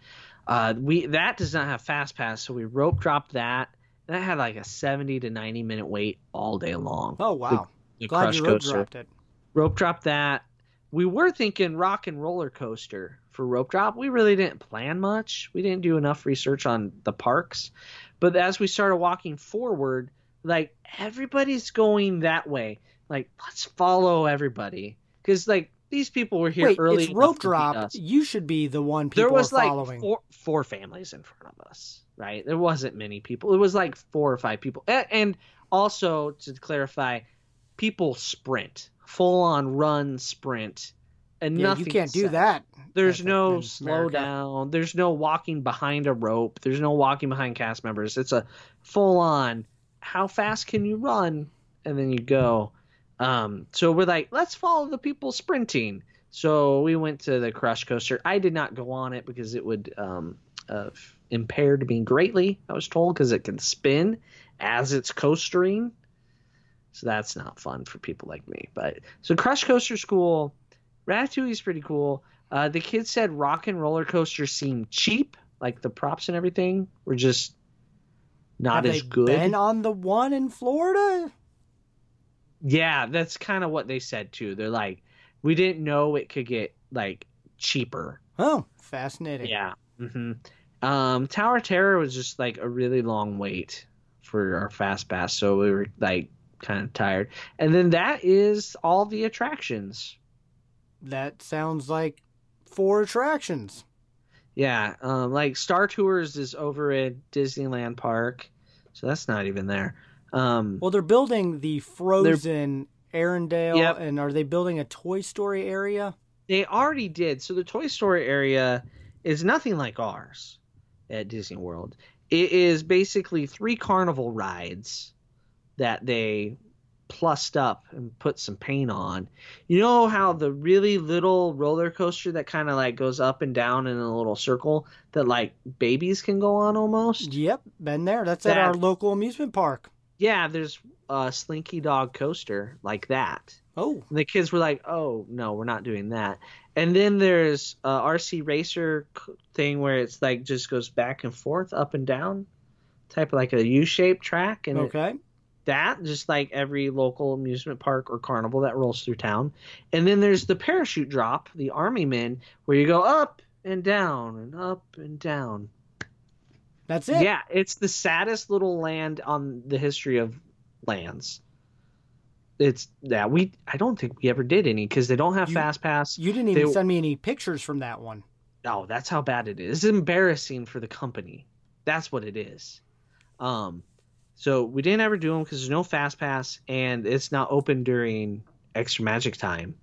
uh, we that does not have fast pass, so we rope dropped that. That had like a seventy to ninety minute wait all day long. Oh wow! The Glad Crush you road coaster dropped it. rope drop that. We were thinking rock and roller coaster for rope drop. We really didn't plan much. We didn't do enough research on the parks. But as we started walking forward, like everybody's going that way. Like let's follow everybody because like these people were here Wait, early. it's rope drop. You should be the one people There was like following. four four families in front of us, right? There wasn't many people. It was like four or five people. And also to clarify, people sprint, full on run sprint, and yeah, nothing. you can't do that. There's no slow down. There's no walking behind a rope. There's no walking behind cast members. It's a full on. How fast can you run? And then you go. Um, so we're like, let's follow the people sprinting. So we went to the Crush Coaster. I did not go on it because it would um, uh, impaired me greatly. I was told because it can spin as it's coastering. So that's not fun for people like me. But so Crush Coaster School, Ratatouille is pretty cool. Uh, the kids said Rock and Roller Coaster seemed cheap, like the props and everything were just not Have as good. Been on the one in Florida? Yeah, that's kind of what they said too. They're like, we didn't know it could get like cheaper. Oh, fascinating. Yeah. hmm Um, Tower of Terror was just like a really long wait for our fast pass, so we were like kind of tired. And then that is all the attractions. That sounds like four attractions. Yeah, um, like Star Tours is over at Disneyland Park, so that's not even there. Um, Well, they're building the Frozen Arendelle, Yep. and are they building a Toy Story area? they already did. So the Toy Story area is nothing like ours at Disney World. It is basically three carnival rides that they plussed up and put some paint on. You know how the really little roller coaster that kind of like goes up and down in a little circle that like babies can go on almost? Yep, been there. That's at our local amusement park. Yeah, there's a Slinky Dog coaster like that. Oh, And the kids were like, "Oh no, we're not doing that." And then there's a RC Racer thing where it's like just goes back and forth, up and down. type of like a U-shaped track, and it- Okay. that just like every local amusement park or carnival that rolls through town. And then there's the parachute drop, the Army Men, where you go up and down and up and down. That's it. Yeah, it's the saddest little land on the history of lands. It's yeah, we I don't think we ever did any because they don't have You- fast pass. You didn't even They- send me any pictures from that one. Oh, that's how bad it is. It's embarrassing for the company. That's what it is. Um, so we didn't ever do them because there's no fast pass and it's not open during extra magic time.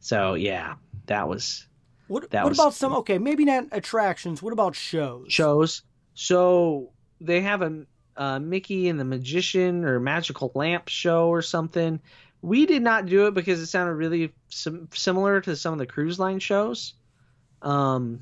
So yeah, that was What, That what was- about some? Okay, maybe not attractions. What about shows? shows. So they have a, a Mickey and the Magician or Magical Lamp show or something. We did not do it because it sounded really sim- similar to some of the cruise line shows. Um,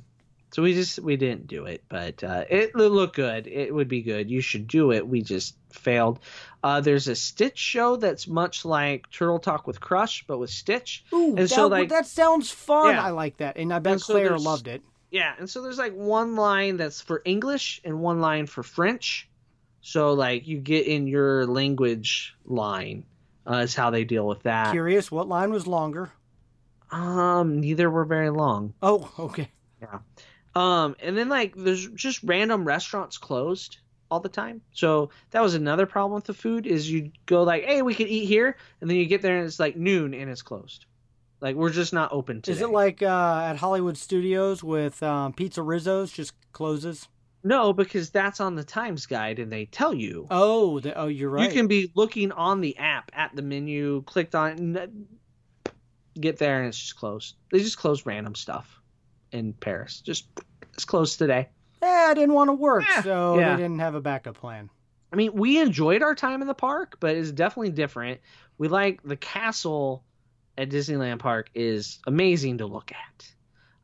so we just we didn't do it, but uh, it would look good. It would be good. You should do it. We just failed. Uh, there's a Stitch show that's much like Turtle Talk with Crush, but with Stitch. Ooh, And that, so, like- that sounds fun. Yeah. I like that, and I bet And Claire there's- loved it. Yeah, and so there's like one line that's for English and one line for French. So like you get in your language line uh, is how they deal with that. Curious, what line was longer? Um, neither were very long. Oh, okay. Yeah. Um, and then like there's just random restaurants closed all the time. So that was another problem with the food is you go like, hey, we could eat here, and then you get there and it's like noon and it's closed. Like we're just not open to. Is it like uh, at Hollywood Studios with um, PizzeRizzo's just closes? no? Because that's on the Times Guide and they tell you. Oh, the, oh, you're right. You can be looking on the app at the menu, clicked on, get there, and it's just closed. They just close random stuff in Paris. Just it's closed today. Eh, I didn't want to work, Yeah, so yeah. they didn't have a backup plan. I mean, we enjoyed our time in the park, but it's definitely different. We like the castle at Disneyland Park is amazing to look at.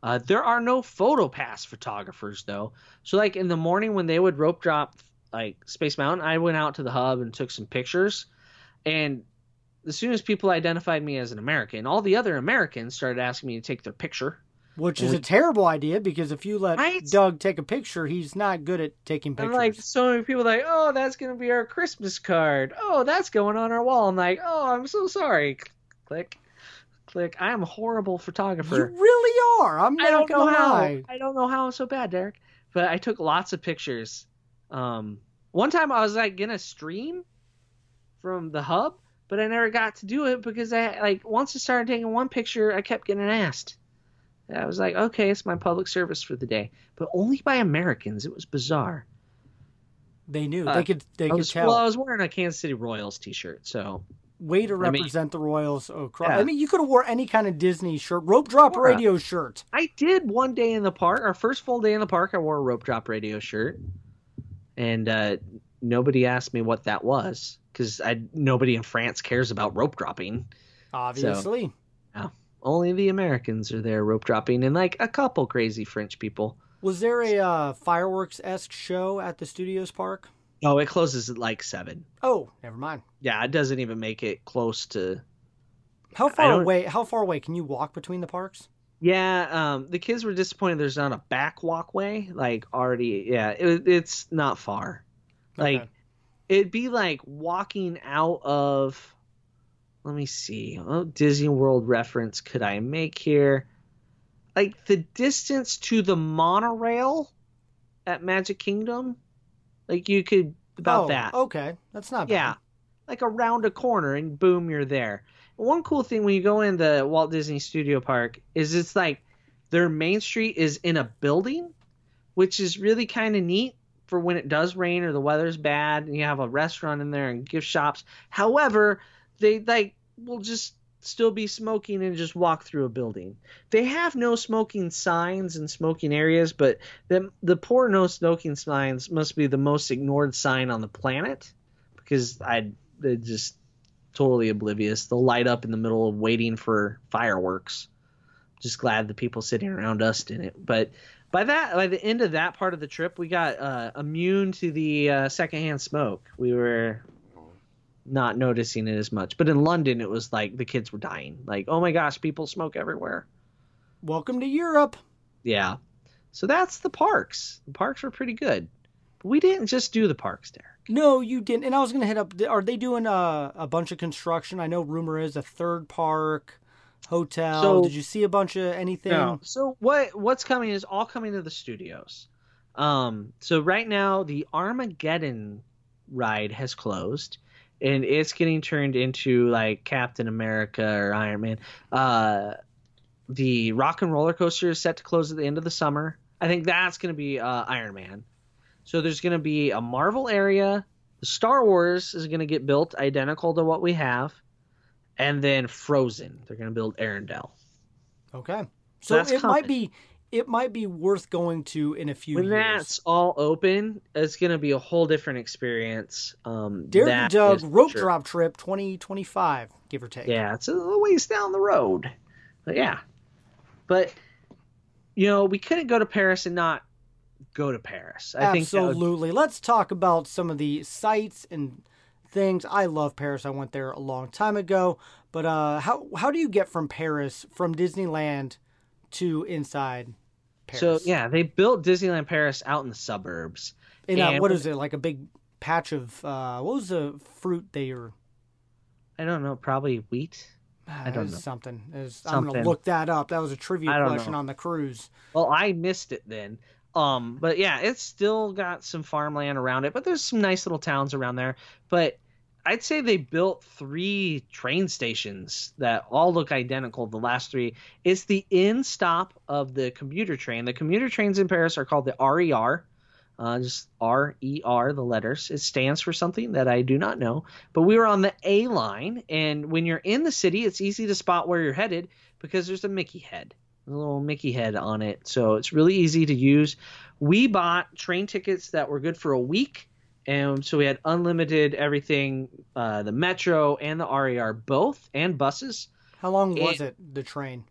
Uh, there are no photo pass photographers though. So like in the morning when they would rope drop like Space Mountain, I went out to the hub and took some pictures. And as soon as people identified me as an American, all the other Americans started asking me to take their picture. Which And is we- a terrible idea because if you let Right? Doug take a picture, he's not good at taking And pictures. like so many people like, oh, that's gonna be our Christmas card. Oh, that's going on our wall. I'm like, oh, I'm so sorry. Click, click. I am a horrible photographer. you really are. I'm not I don't know gonna how. lie. I don't know how I'm so bad, Derek. But I took lots of pictures. Um, one time I was like gonna stream from the hub, but I never got to do it because I like once I started taking one picture, I kept getting asked. I was like, okay, it's my public service for the day, but only by Americans. It was bizarre. They knew. Uh, they could. They I could was, tell. well, I was wearing a Kansas City Royals T-shirt, so Way to I mean- represent the Royals across. Yeah. I mean, you could have wore any kind of Disney shirt, rope drop a- radio shirt. I did one day in the park. Our first full day in the park, I wore a rope drop radio shirt, and uh, nobody asked me what that was because I nobody in France cares about rope dropping. Obviously, Only the Americans are there rope dropping, and like a couple crazy French people. was there a uh, fireworks esque show at the Studios Park? No, it closes at like seven. Oh, never mind. Yeah, it doesn't even make it close to. How far away? How far away can you walk between the parks? Yeah, um, the kids were disappointed. There's not a back walkway, like already. Yeah, it, it's not far. Like Okay. it'd be like walking out of let me see what disney world reference could i make here like the distance to the monorail at magic kingdom like you could about oh, that. Okay, that's not bad. yeah like around a corner and boom you're there. One cool thing when you go in the walt disney studio park is it's like their main street is in a building which is really kind of neat for when it does rain or the weather's bad and you have a restaurant in there and gift shops. However they like will just still be smoking and just walk through a building they have no smoking signs and smoking areas but the, the poor no smoking signs must be the most ignored sign on the planet because I they're just totally oblivious. They'll light up in the middle of waiting for fireworks. Just glad the people sitting around us didn't. But by that, by the end of that part of the trip, we got uh, immune to the uh, secondhand smoke. We were not noticing it as much. But in London, it was like the kids were dying. Like, oh my gosh, people smoke everywhere. Welcome to Europe. Yeah. So that's the parks. The parks were pretty good. But we didn't just do the parks, Derek. No, you didn't. And I was going to hit up. Are they doing a, a bunch of construction? I know rumor is a third park, hotel. So- Did you see a bunch of anything? No. So what what's coming is all coming to the studios. Um, so right now the Armageddon ride has closed, and it's getting turned into like Captain America or Iron Man. Uh, the Rock and Roller Coaster is set to close at the end of the summer. I think that's going to be uh, Iron Man. So there's going to be a Marvel area. The Star Wars is going to get built identical to what we have, and then Frozen. They're going to build Arendelle. Okay. So That's it might be it might be worth going to in a few when years. that's all open, it's going to be a whole different experience. Um, and Doug rope sure. drop trip 2025, give or take. Yeah, it's a little ways down the road, but yeah. But you know, we couldn't go to Paris and not go to Paris. I think that would- Absolutely. Let's talk about some of the sites and things. I love Paris. I went there a long time ago. But uh, how how do you get from Paris from Disneyland to inside Paris? so yeah, they built Disneyland Paris out in the suburbs. In, uh, and- what is it like a big patch of uh, what was the fruit they were? I don't know, probably wheat. I don't know. Something. Was- I'm gonna look that up. That was a trivia question know. on the cruise. Well, I missed it then. Um, but yeah, it's still got some farmland around it, but there's some nice little towns around there. But I'd say they built three train stations that all look identical. The last three, it's the in stop of the commuter train. The commuter trains in Paris are called the RER. Uh, just R E R, the letters. It stands for something that I do not know. But we were on the A line, and when you're in the city, it's easy to spot where you're headed because there's a Mickey head a little Mickey head on it. So it's really easy to use. We bought train tickets that were good for a week. And so we had unlimited everything, uh, the metro and the RER both, and buses. How long was And- it? The train.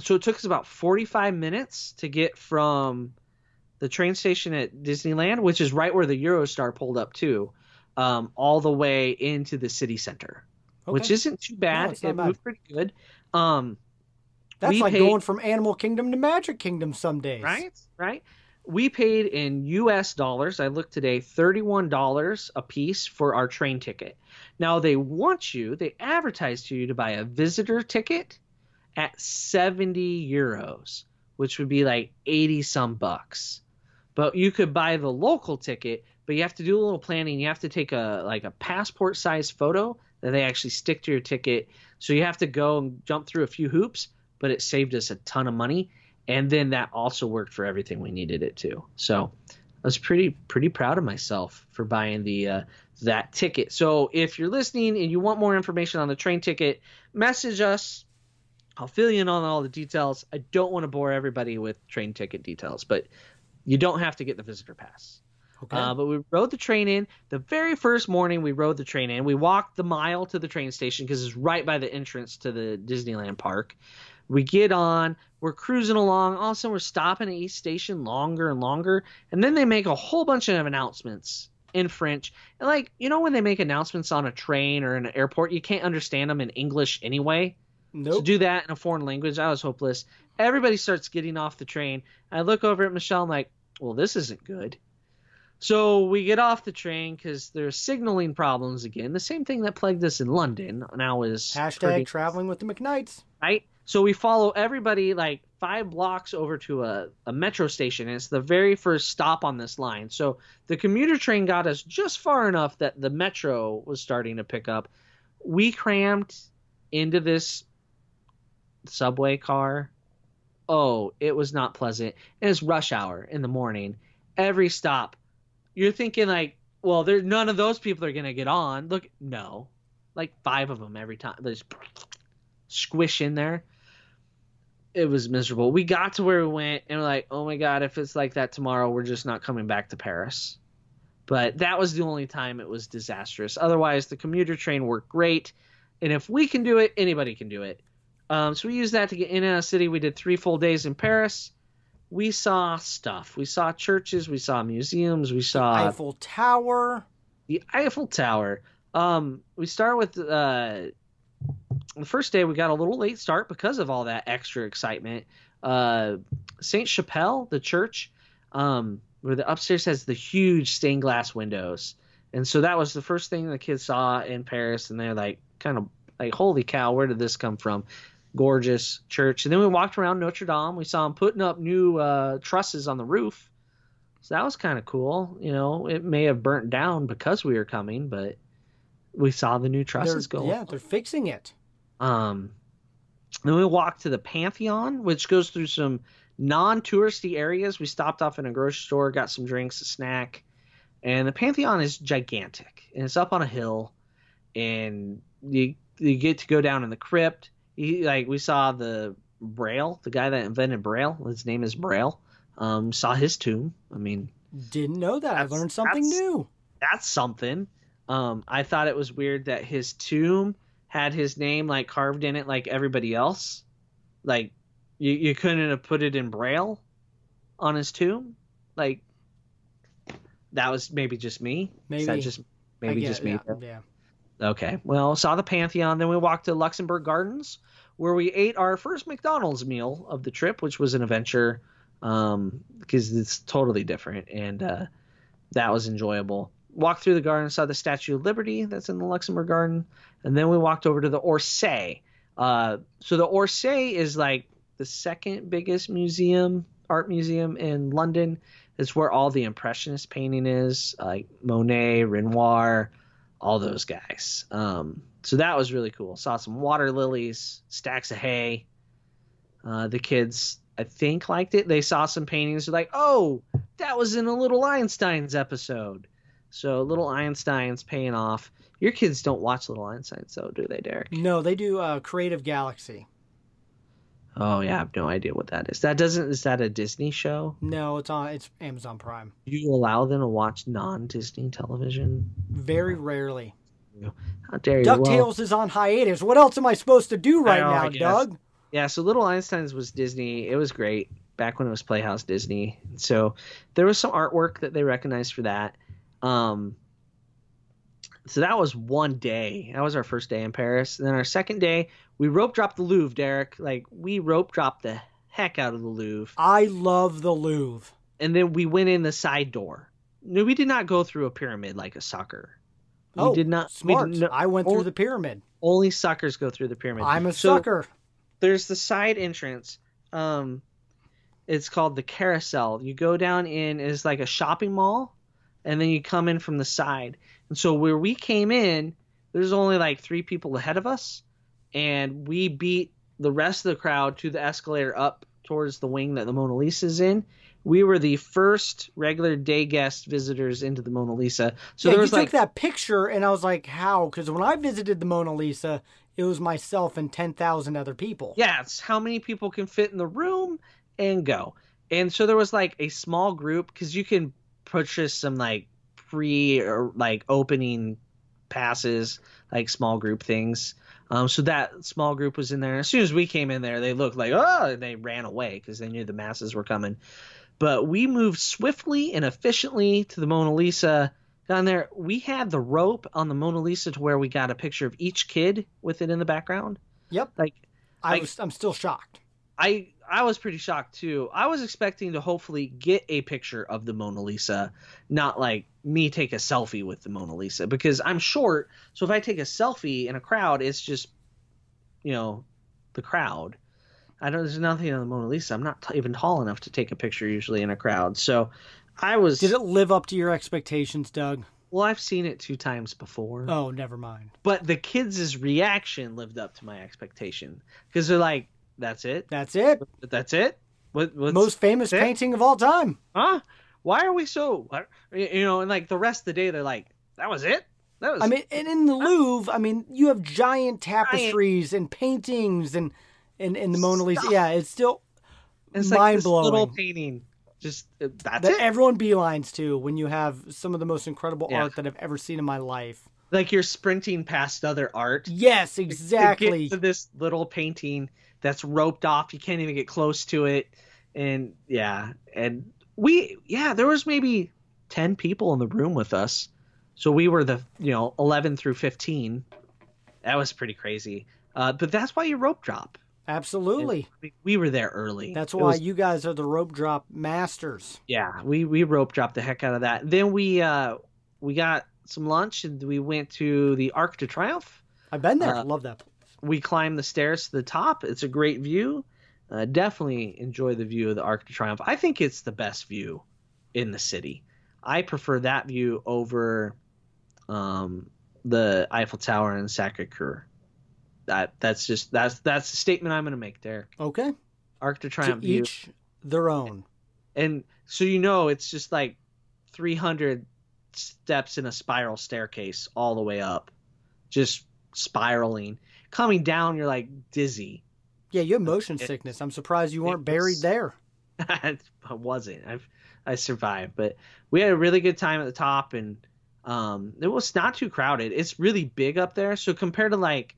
So it took us about 45 minutes to get from the train station at Disneyland, which is right where the Eurostar pulled up to, um, all the way into the city center, which isn't too bad. it's not it bad. moved pretty good. Um, That's like paid- going from Animal Kingdom to Magic Kingdom some days. Right, right. We paid in U.S. dollars. I looked today, thirty-one dollars a piece for our train ticket. Now they want you, they advertise to you to buy a visitor ticket at seventy euros, which would be like eighty some bucks. But you could buy the local ticket, but you have to do a little planning. You have to take a like a passport size photo that they actually stick to your ticket. So you have to go and jump through a few hoops, but it saved us a ton of money and then that also worked for everything we needed it to. So I was pretty pretty proud of myself for buying the uh, that ticket. So if you're listening and you want more information on the train ticket, message us. I'll fill you in on all the details. I don't want to bore everybody with train ticket details, but you don't have to get the visitor pass. Okay. Uh, but we rode the train in. The very first morning we rode the train in, we walked the mile to the train station because it's right by the entrance to the Disneyland park. We get on, we're cruising along. All of a sudden, we're stopping at each station longer and longer. And then they make a whole bunch of announcements in French. And, like, you know, when they make announcements on a train or in an airport, you can't understand them in English anyway. No. To nope. do that in a foreign language, I was hopeless. Everybody starts getting off the train. I look over at Michelle. I'm like, well, this isn't good. So we get off the train because there's signaling problems again. The same thing that plagued us in London. Now is Hashtag pretty- traveling with the McKnights. right? So we follow everybody like five blocks over to a, a metro station. And it's the very first stop on this line. So the commuter train got us just far enough that the metro was starting to pick up. We crammed into this subway car. Oh, it was not pleasant. It was rush hour in the morning. Every stop, you're thinking like, well, there's none of those people are gonna get on. Look, no, like five of them every time. There's squish in there. It was miserable. We got to where we went and we're like, oh my god, if it's like that tomorrow, we're just not coming back to Paris. But that was the only time it was disastrous. Otherwise, the commuter train worked great, and if we can do it, anybody can do it. Um, so we used that to get in and out of city. We did three full days in Paris. We saw stuff. We saw churches. We saw museums. We saw the Eiffel Tower. the Eiffel Tower. Um, we start with uh, the first day. We got a little late start because of all that extra excitement. Uh, Sainte Chapelle, the church. Um, where the upstairs has the huge stained glass windows. And so that was the first thing the kids saw in Paris, and they're like, kind of like, holy cow, where did this come from? Gorgeous church. And then we walked around Notre Dame. We saw them putting up new uh, trusses on the roof. So that was kind of cool. You know, it may have burnt down because we were coming, but we saw the new trusses They're- go. Yeah, they're fixing it. Um, then we walked to the Pantheon, which goes through some non-touristy areas. We stopped off in a grocery store, got some drinks, a snack, and the Pantheon is gigantic, and it's up on a hill, and you you get to go down in the crypt. You, like we saw the Braille, the guy that invented Braille. His name is Braille. Um, saw his tomb. I mean, Didn't know that. I learned something new. that's something. Um, I thought it was weird that his tomb had his name like carved in it like everybody else. Like you, you couldn't have put it in braille on his tomb. Like that was maybe just me. Maybe. just maybe get just me. Yeah, yeah. Okay. Well, saw the Pantheon. Then we walked to Luxembourg Gardens, where we ate our first McDonald's meal of the trip, which was an adventure um, because it's totally different, and uh, that was enjoyable. Walked through the garden, saw the Statue of Liberty that's in the Luxembourg Garden, and then we walked over to the Orsay. Uh, so the Orsay is like the second biggest museum, art museum in London. It's where all the Impressionist painting is, like Monet, Renoir, all those guys. Um, so that was really cool. Saw some water lilies, stacks of hay. Uh, the kids, I think, liked it. They saw some paintings. They're like, "Oh, that was in a Little Einstein's episode." So Little Einstein's paying off. Your kids don't watch Little Einstein's, though, do they, Derek? No, they do uh, Creative Galaxy. Oh yeah, I have no idea what that is. That doesn't. Is that a Disney show? No, it's on. It's Amazon Prime. You allow them to watch non-Disney television? Very rarely. How dare you? Well- Ducktales is on hiatus. What else am I supposed to do right know, now. Doug? Yeah, so Little Einsteins was Disney. It was great back when it was Playhouse Disney. So there was some artwork that they recognized for that. Um, so that was one day. That was our first day in Paris. And then our second day, we rope dropped the Louvre, Derek. Like we rope dropped the heck out of the Louvre. I love the Louvre. And then we went in the side door. No, we did not go through a pyramid like a sucker. We oh, did not. we smart. did not- I went through the pyramid. Only suckers go through the pyramid. I'm a So- sucker. there's the side entrance. Um, it's called the carousel. You go down in is like a shopping mall, and then you come in from the side. And so where we came in, there's only like three people ahead of us, and we beat the rest of the crowd to the escalator up towards the wing that the Mona Lisa's in. We were the first regular day guest visitors into the Mona Lisa. So yeah, there you was took that picture, and I was like, "How?" Because when I visited the Mona Lisa, it was myself and ten thousand other people. Yeah, it's how many people can fit in the room and go. And so there was like a small group because you can purchase some like pre or like opening passes, like small group things. Um, so that small group was in there. As soon as we came in there, they looked like oh, and they ran away because they knew the masses were coming. But we moved swiftly and efficiently to the Mona Lisa. Down there, we had the rope on the Mona Lisa to where we got a picture of each kid with it in the background. Yep. Like I like- was. I'm still shocked. I I was pretty shocked too. I was expecting to hopefully get a picture of the Mona Lisa, not like me take a selfie with the Mona Lisa because I'm short. So if I take a selfie in a crowd, it's just you know the crowd. I don't. There's nothing on the Mona Lisa. I'm not t- even tall enough to take a picture usually in a crowd. So I was. Did it live up to your expectations, Doug? Well, I've seen it two times before. Oh, never mind. But the kids' reaction lived up to my expectation because they're like, "That's it. That's it. That's it. What, what's, Most famous it? painting of all time. huh? Why are we so, you know, and like the rest of the day, they're like, that was it? That was, I mean, and in the Louvre, I mean, you have giant tapestries and paintings and and, and the Mona Lisa. Stop. Yeah, it's still it's like this mind-blowing. little painting. Just, uh, that's that it. everyone beelines to when you have some of the most incredible Yeah. art that I've ever seen in my life. like you're sprinting past other art. Yes, to exactly. get to this little painting that's roped off. You can't even get close to it. And yeah, and we, yeah, there was maybe 10 people in the room with us. So we were the, you know, 11 through 15. That was pretty crazy. Uh, but that's why you rope drop. Absolutely. We, we were there early. That's why was- you guys are the rope drop masters. yeah, we we rope dropped the heck out of that. Then we uh we got some lunch and we went to the Arc de Triomphe. I've been there. Uh, Love that. We climb the stairs to the top. It's a great view. Uh, definitely enjoy the view of the Arc de Triomphe. I think it's the best view in the city. I prefer that view over um, the Eiffel Tower and Sacre Coeur. That that's just that's that's the statement I'm going to make there. Okay. Arc de To Triomphe view. each their own. and so you know it's just like 300 steps in a spiral staircase all the way up just spiraling coming down you're like dizzy. Yeah, you have motion It- sickness. I'm surprised you weren't buried there. (laughs) I wasn't. I've I survived but we had a really good time at the top and um it was not too crowded. It's really big up there. So compared to like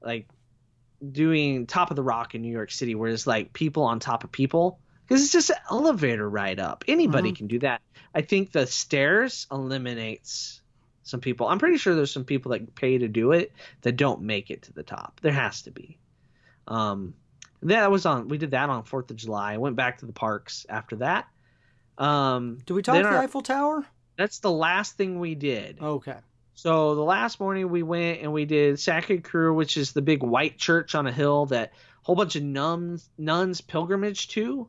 like doing top of the rock in New York City where it's like people on top of people because it's just an elevator ride up. Anybody Mhm. can do that. I think the stairs eliminates some people. I'm pretty sure there's some people that pay to do it that don't make it to the top. There has to be. Um that was on we did that on 4th of July. I went back to the parks after that. Um Did we talk the our- Eiffel Tower? that's the last thing we did. Okay. so the last morning we went and we did Sacre Coeur, which is the big white church on a hill that a whole bunch of nuns nuns pilgrimage to,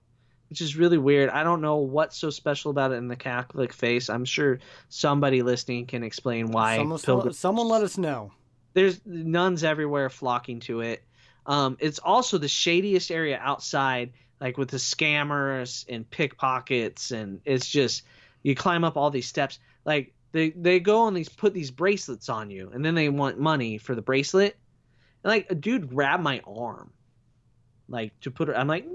which is really weird. I don't know what's so special about it in the Catholic face. I'm sure somebody listening can explain why. Someone, pilgrim- someone let us know. There's nuns everywhere flocking to it. Um, it's also the shadiest area outside, like with the scammers and pickpockets, and it's just you climb up all these steps. Like they they go and these put these bracelets on you, and then they want money for the bracelet. And like a dude grabbed my arm, like to put it. I'm like,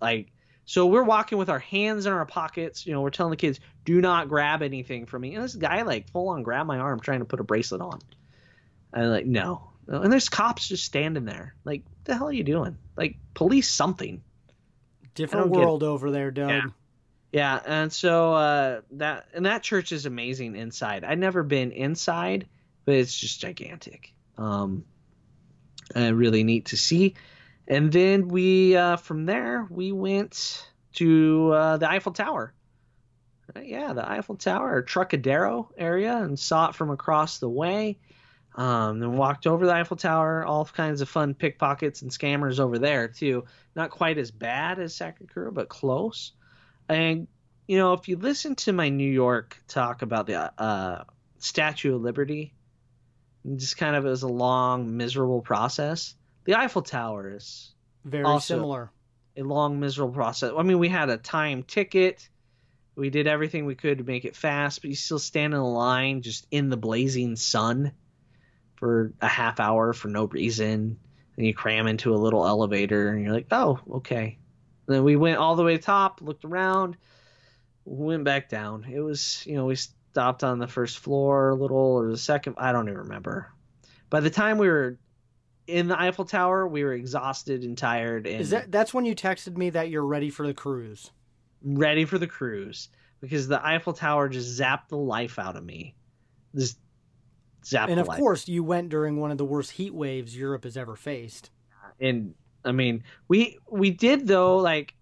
like so we're walking with our hands in our pockets. You know, we're telling the kids, do not grab anything from me. And this guy like full on grabbed my arm trying to put a bracelet on. And like, no. And there's cops just standing there. Like, the hell are you doing? Like, police something. Different don't get it. world over there, Doug. Yeah. Yeah, and so uh, that and that church is amazing inside. I've never been inside, but it's just gigantic. Um, and really neat to see. And then we uh, from there we went to uh, the Eiffel Tower. Uh, yeah, the Eiffel Tower or Trocadero area, and saw it from across the way. Um, then walked over the Eiffel Tower. All kinds of fun pickpockets and scammers over there too. Not quite as bad as Coeur, but close. And you know, if you listen to my New York talk about the uh, Statue of Liberty, just kind of as a long, miserable process, the Eiffel Tower is Very similar. a long, miserable process. I mean, we had a time ticket. We did everything we could to make it fast, but you still stand in a line just in the blazing sun for a half hour for no reason. And you cram into a little elevator, and you're like, oh, okay. And then we went all the way to top, looked around, went back down. It was, you know, we stopped on the first floor a little, or the second. I don't even remember. By the time we were in the Eiffel Tower, we were exhausted and tired, and Is that that's when you texted me that you're ready for the cruise? ready for the cruise because the Eiffel Tower just zapped the life out of me. Just zapped And of course, you went during one of the worst heat waves Europe has ever faced. and I mean, we we did though like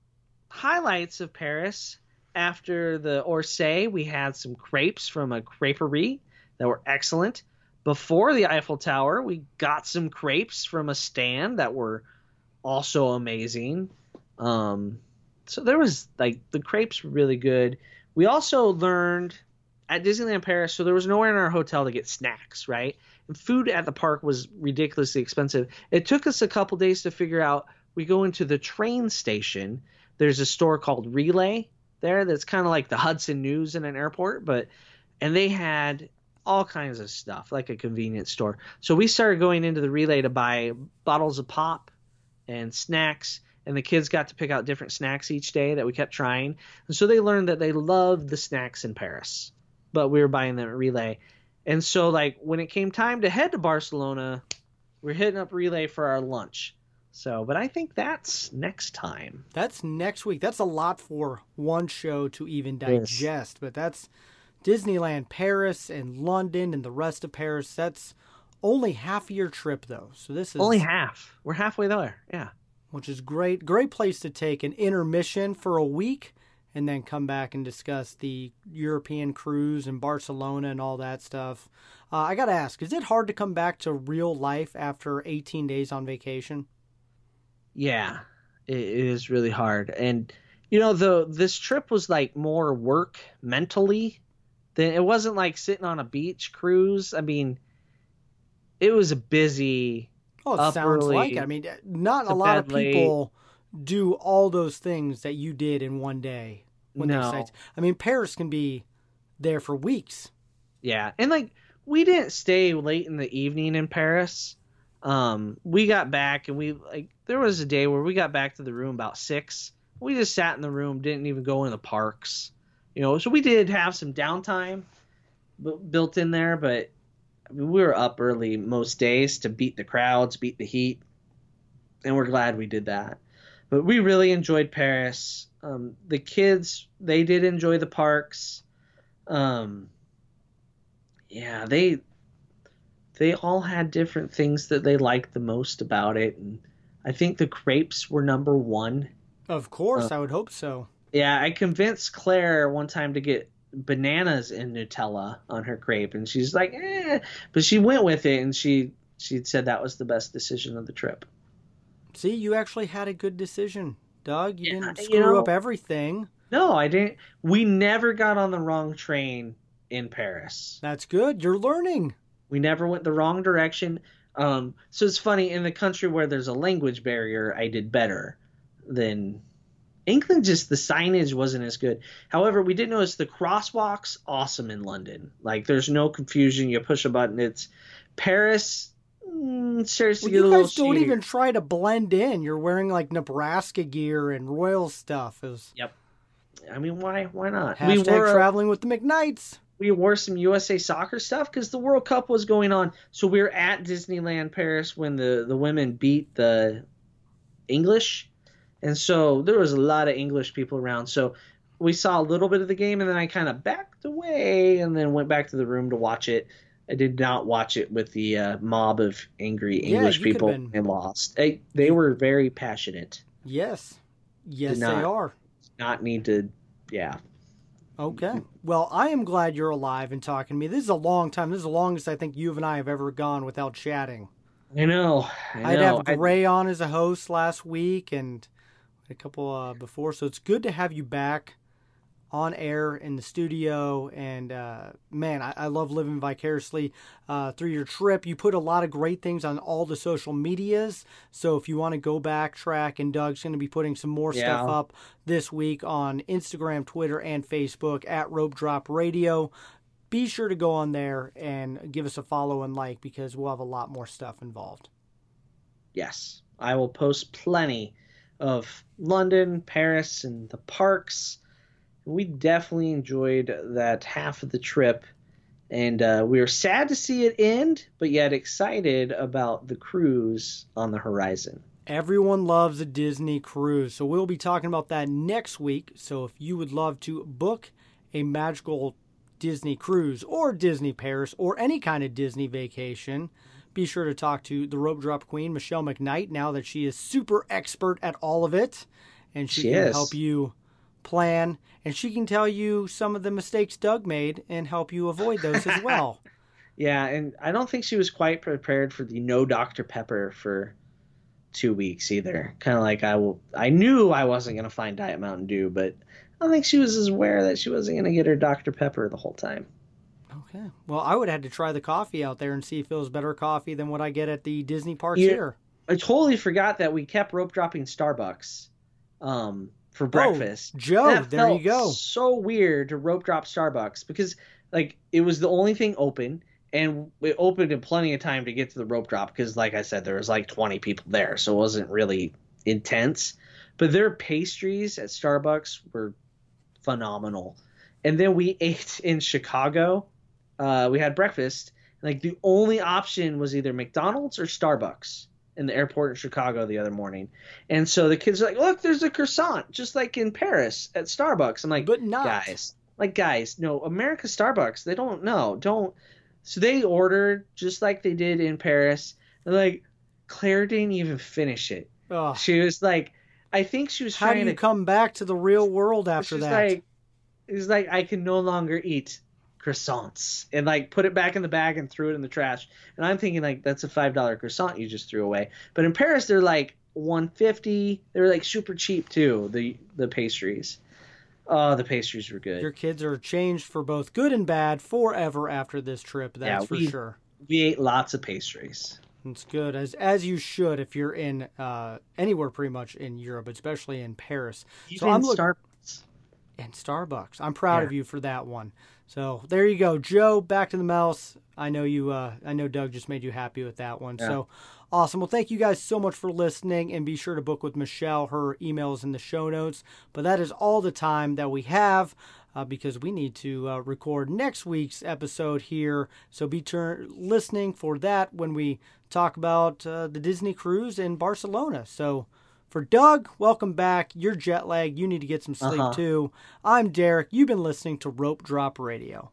highlights of Paris after the Orsay. We had some crepes from a creperie that were excellent. Before the Eiffel Tower, we got some crepes from a stand that were also amazing. Um, so there was like the crepes were really good. We also learned at Disneyland Paris, so there was nowhere in our hotel to get snacks, right? And food at the park was ridiculously expensive. It took us a couple days to figure out. We go into the train station. There's a store called Relay there that's kind of like the Hudson News in an airport, but and they had all kinds of stuff like a convenience store. So we started going into the Relay to buy bottles of pop and snacks and the kids got to pick out different snacks each day that we kept trying. And so they learned that they loved the snacks in Paris. But we were buying them at Relay. And so like when it came time to head to Barcelona, we're hitting up Relay for our lunch. So, but I think that's next time. That's next week. That's a lot for one show to even Yes. digest, but that's Disneyland Paris and London and the rest of Paris. That's Only half of your trip though, so this is Only half. We're halfway there. Yeah. which is great. Great place to take an intermission for a week and then come back and discuss the European cruise and Barcelona and all that stuff. Uh, I got to ask, is it hard to come back to real life after 18 days on vacation? Yeah, it, it is really hard. And you know, the this trip was like more work mentally than it wasn't like sitting on a beach cruise. I mean, it was a busy. Oh, it sounds early like it. I mean, not a lot of bed late. people do all those things that you did in one day. When No. I mean, Paris can be there for weeks. Yeah, and like we didn't stay late in the evening in Paris. Um, we got back and we like there was a day where we got back to the room about six. We just sat in the room, didn't even go in the parks, you know. So we did have some downtime bu- built in there, but I mean, we were up early most days to beat the crowds, beat the heat, and we're glad we did that. But we really enjoyed Paris. Um, the kids they did enjoy the parks. Um, yeah, they they all had different things that they liked the most about it, and I think the crepes were number one. Of course, Uh, I would hope so. Yeah, I convinced Claire one time to get bananas and Nutella on her crepe, and she's like, eh, but she went with it, and she she said that was the best decision of the trip. See, you actually had a good decision, Doug. You Yeah, didn't you screw know- up everything. No, I didn't. We never got on the wrong train in Paris. That's good. You're learning. We never went the wrong direction. Um, so it's funny in the country where there's a language barrier, I did better than England. Just the signage wasn't as good. However, we did notice the crosswalks awesome in London. Like there's no confusion. You push a button. It's Paris. Mm, starts Well, you guys don't even try to blend in. You're wearing like Nebraska gear and Royal stuff. Is yep. I mean, why? Why not? hashtag we were traveling with the McKnights. we wore some USA soccer stuff because the World Cup was going on. So we were at Disneyland Paris when the, the women beat the English. And so there was a lot of English people around. So we saw a little bit of the game and then I kind of backed away and then went back to the room to watch it. I did not watch it with the uh, mob of angry Yeah, English could've people been- and lost. They, they were very passionate. Yes, yes, Did they not. are. Not need to, yeah. Okay. Well, I am glad you're alive and talking to me. This is a long time. This is the longest I think you and I have ever gone without chatting. I know. I I'd know. have I- Gray on as a host last week and a couple uh, before, so it's good to have you back on air in the studio. And uh, man, I, I love living vicariously uh, through your trip. You put a lot of great things on all the social medias. So if you want to go back, track, and Doug's going to be putting some more stuff up this week on Instagram, Twitter, and Facebook at Rope Drop Radio. Be sure to go on there and give us a follow and like because we'll have a lot more stuff involved. Yes, I will post plenty of London, Paris, and the parks. We definitely enjoyed that half of the trip, and uh, we were sad to see it end, but yet excited about the cruise on the horizon. Everyone loves a Disney cruise, so we'll be talking about that next week. So if you would love to book a magical Disney cruise or Disney Paris or any kind of Disney vacation, be sure to talk to the rope drop queen, Michelle McKnight, now that she is super expert at all of it. And she, She can is. help you plan and she can tell you some of the mistakes Doug made and help you avoid those as well. (laughs) Yeah, and I don't think she was quite prepared for the no Dr. Pepper for two weeks either. Kind of like I will, I knew I wasn't going to find Diet Mountain Dew, but I don't think she was as aware that she wasn't going to get her Dr. Pepper the whole time. Okay. Well, I would have had to try the coffee out there and see if it was better coffee than what I get at the Disney parks Yeah. here. I totally forgot that we kept rope dropping Starbucks um, for breakfast. Oh, Joe, That there you go. So weird to rope drop Starbucks because like it was the only thing open, and it opened in plenty of time to get to the rope drop because, like I said, there was like 20 people there, so it wasn't really intense. But their pastries at Starbucks were phenomenal. And then we (laughs) ate in Chicago. Uh, we had breakfast. Like the only option was either McDonald's or Starbucks in the airport in Chicago the other morning. And so the kids are like, "Look, there's a croissant, just like in Paris at Starbucks." I'm like, But not. guys, like guys, no, America Starbucks, they don't know. Don't So they ordered just like they did in Paris. And like Claire didn't even finish it. Ugh. She was like, I think she was How trying to come back to the real world after she's that? like, it's like I can no longer eat croissants and like put it back in the bag and threw it in the trash. And I'm thinking like that's a five dollar croissant you just threw away. But in Paris they're like 150. They're like super cheap too. The the pastries. Oh, the pastries were good. Your kids are changed for both good and bad forever after this trip. That's Yeah, for sure. We ate lots of pastries. It's good as as you should if you're in uh, anywhere pretty much in Europe, especially in Paris. Even so I'm look- Starbucks. and Starbucks. I'm proud Yeah. of you for that one. So there you go, Joe. Back to the mouse. I know you. Uh, I know Doug just made you happy with that one. Yeah. So awesome. Well, thank you guys so much for listening, and be sure to book with Michelle. Her email is in the show notes. But that is all the time that we have. Uh, because we need to uh, record next week's episode here. So be tur- listening for that when we talk about uh, the Disney cruise in Barcelona. So for Doug, welcome back. You're jet lagged. You need to get some sleep Uh-huh. too. I'm Derek. You've been listening to Rope Drop Radio.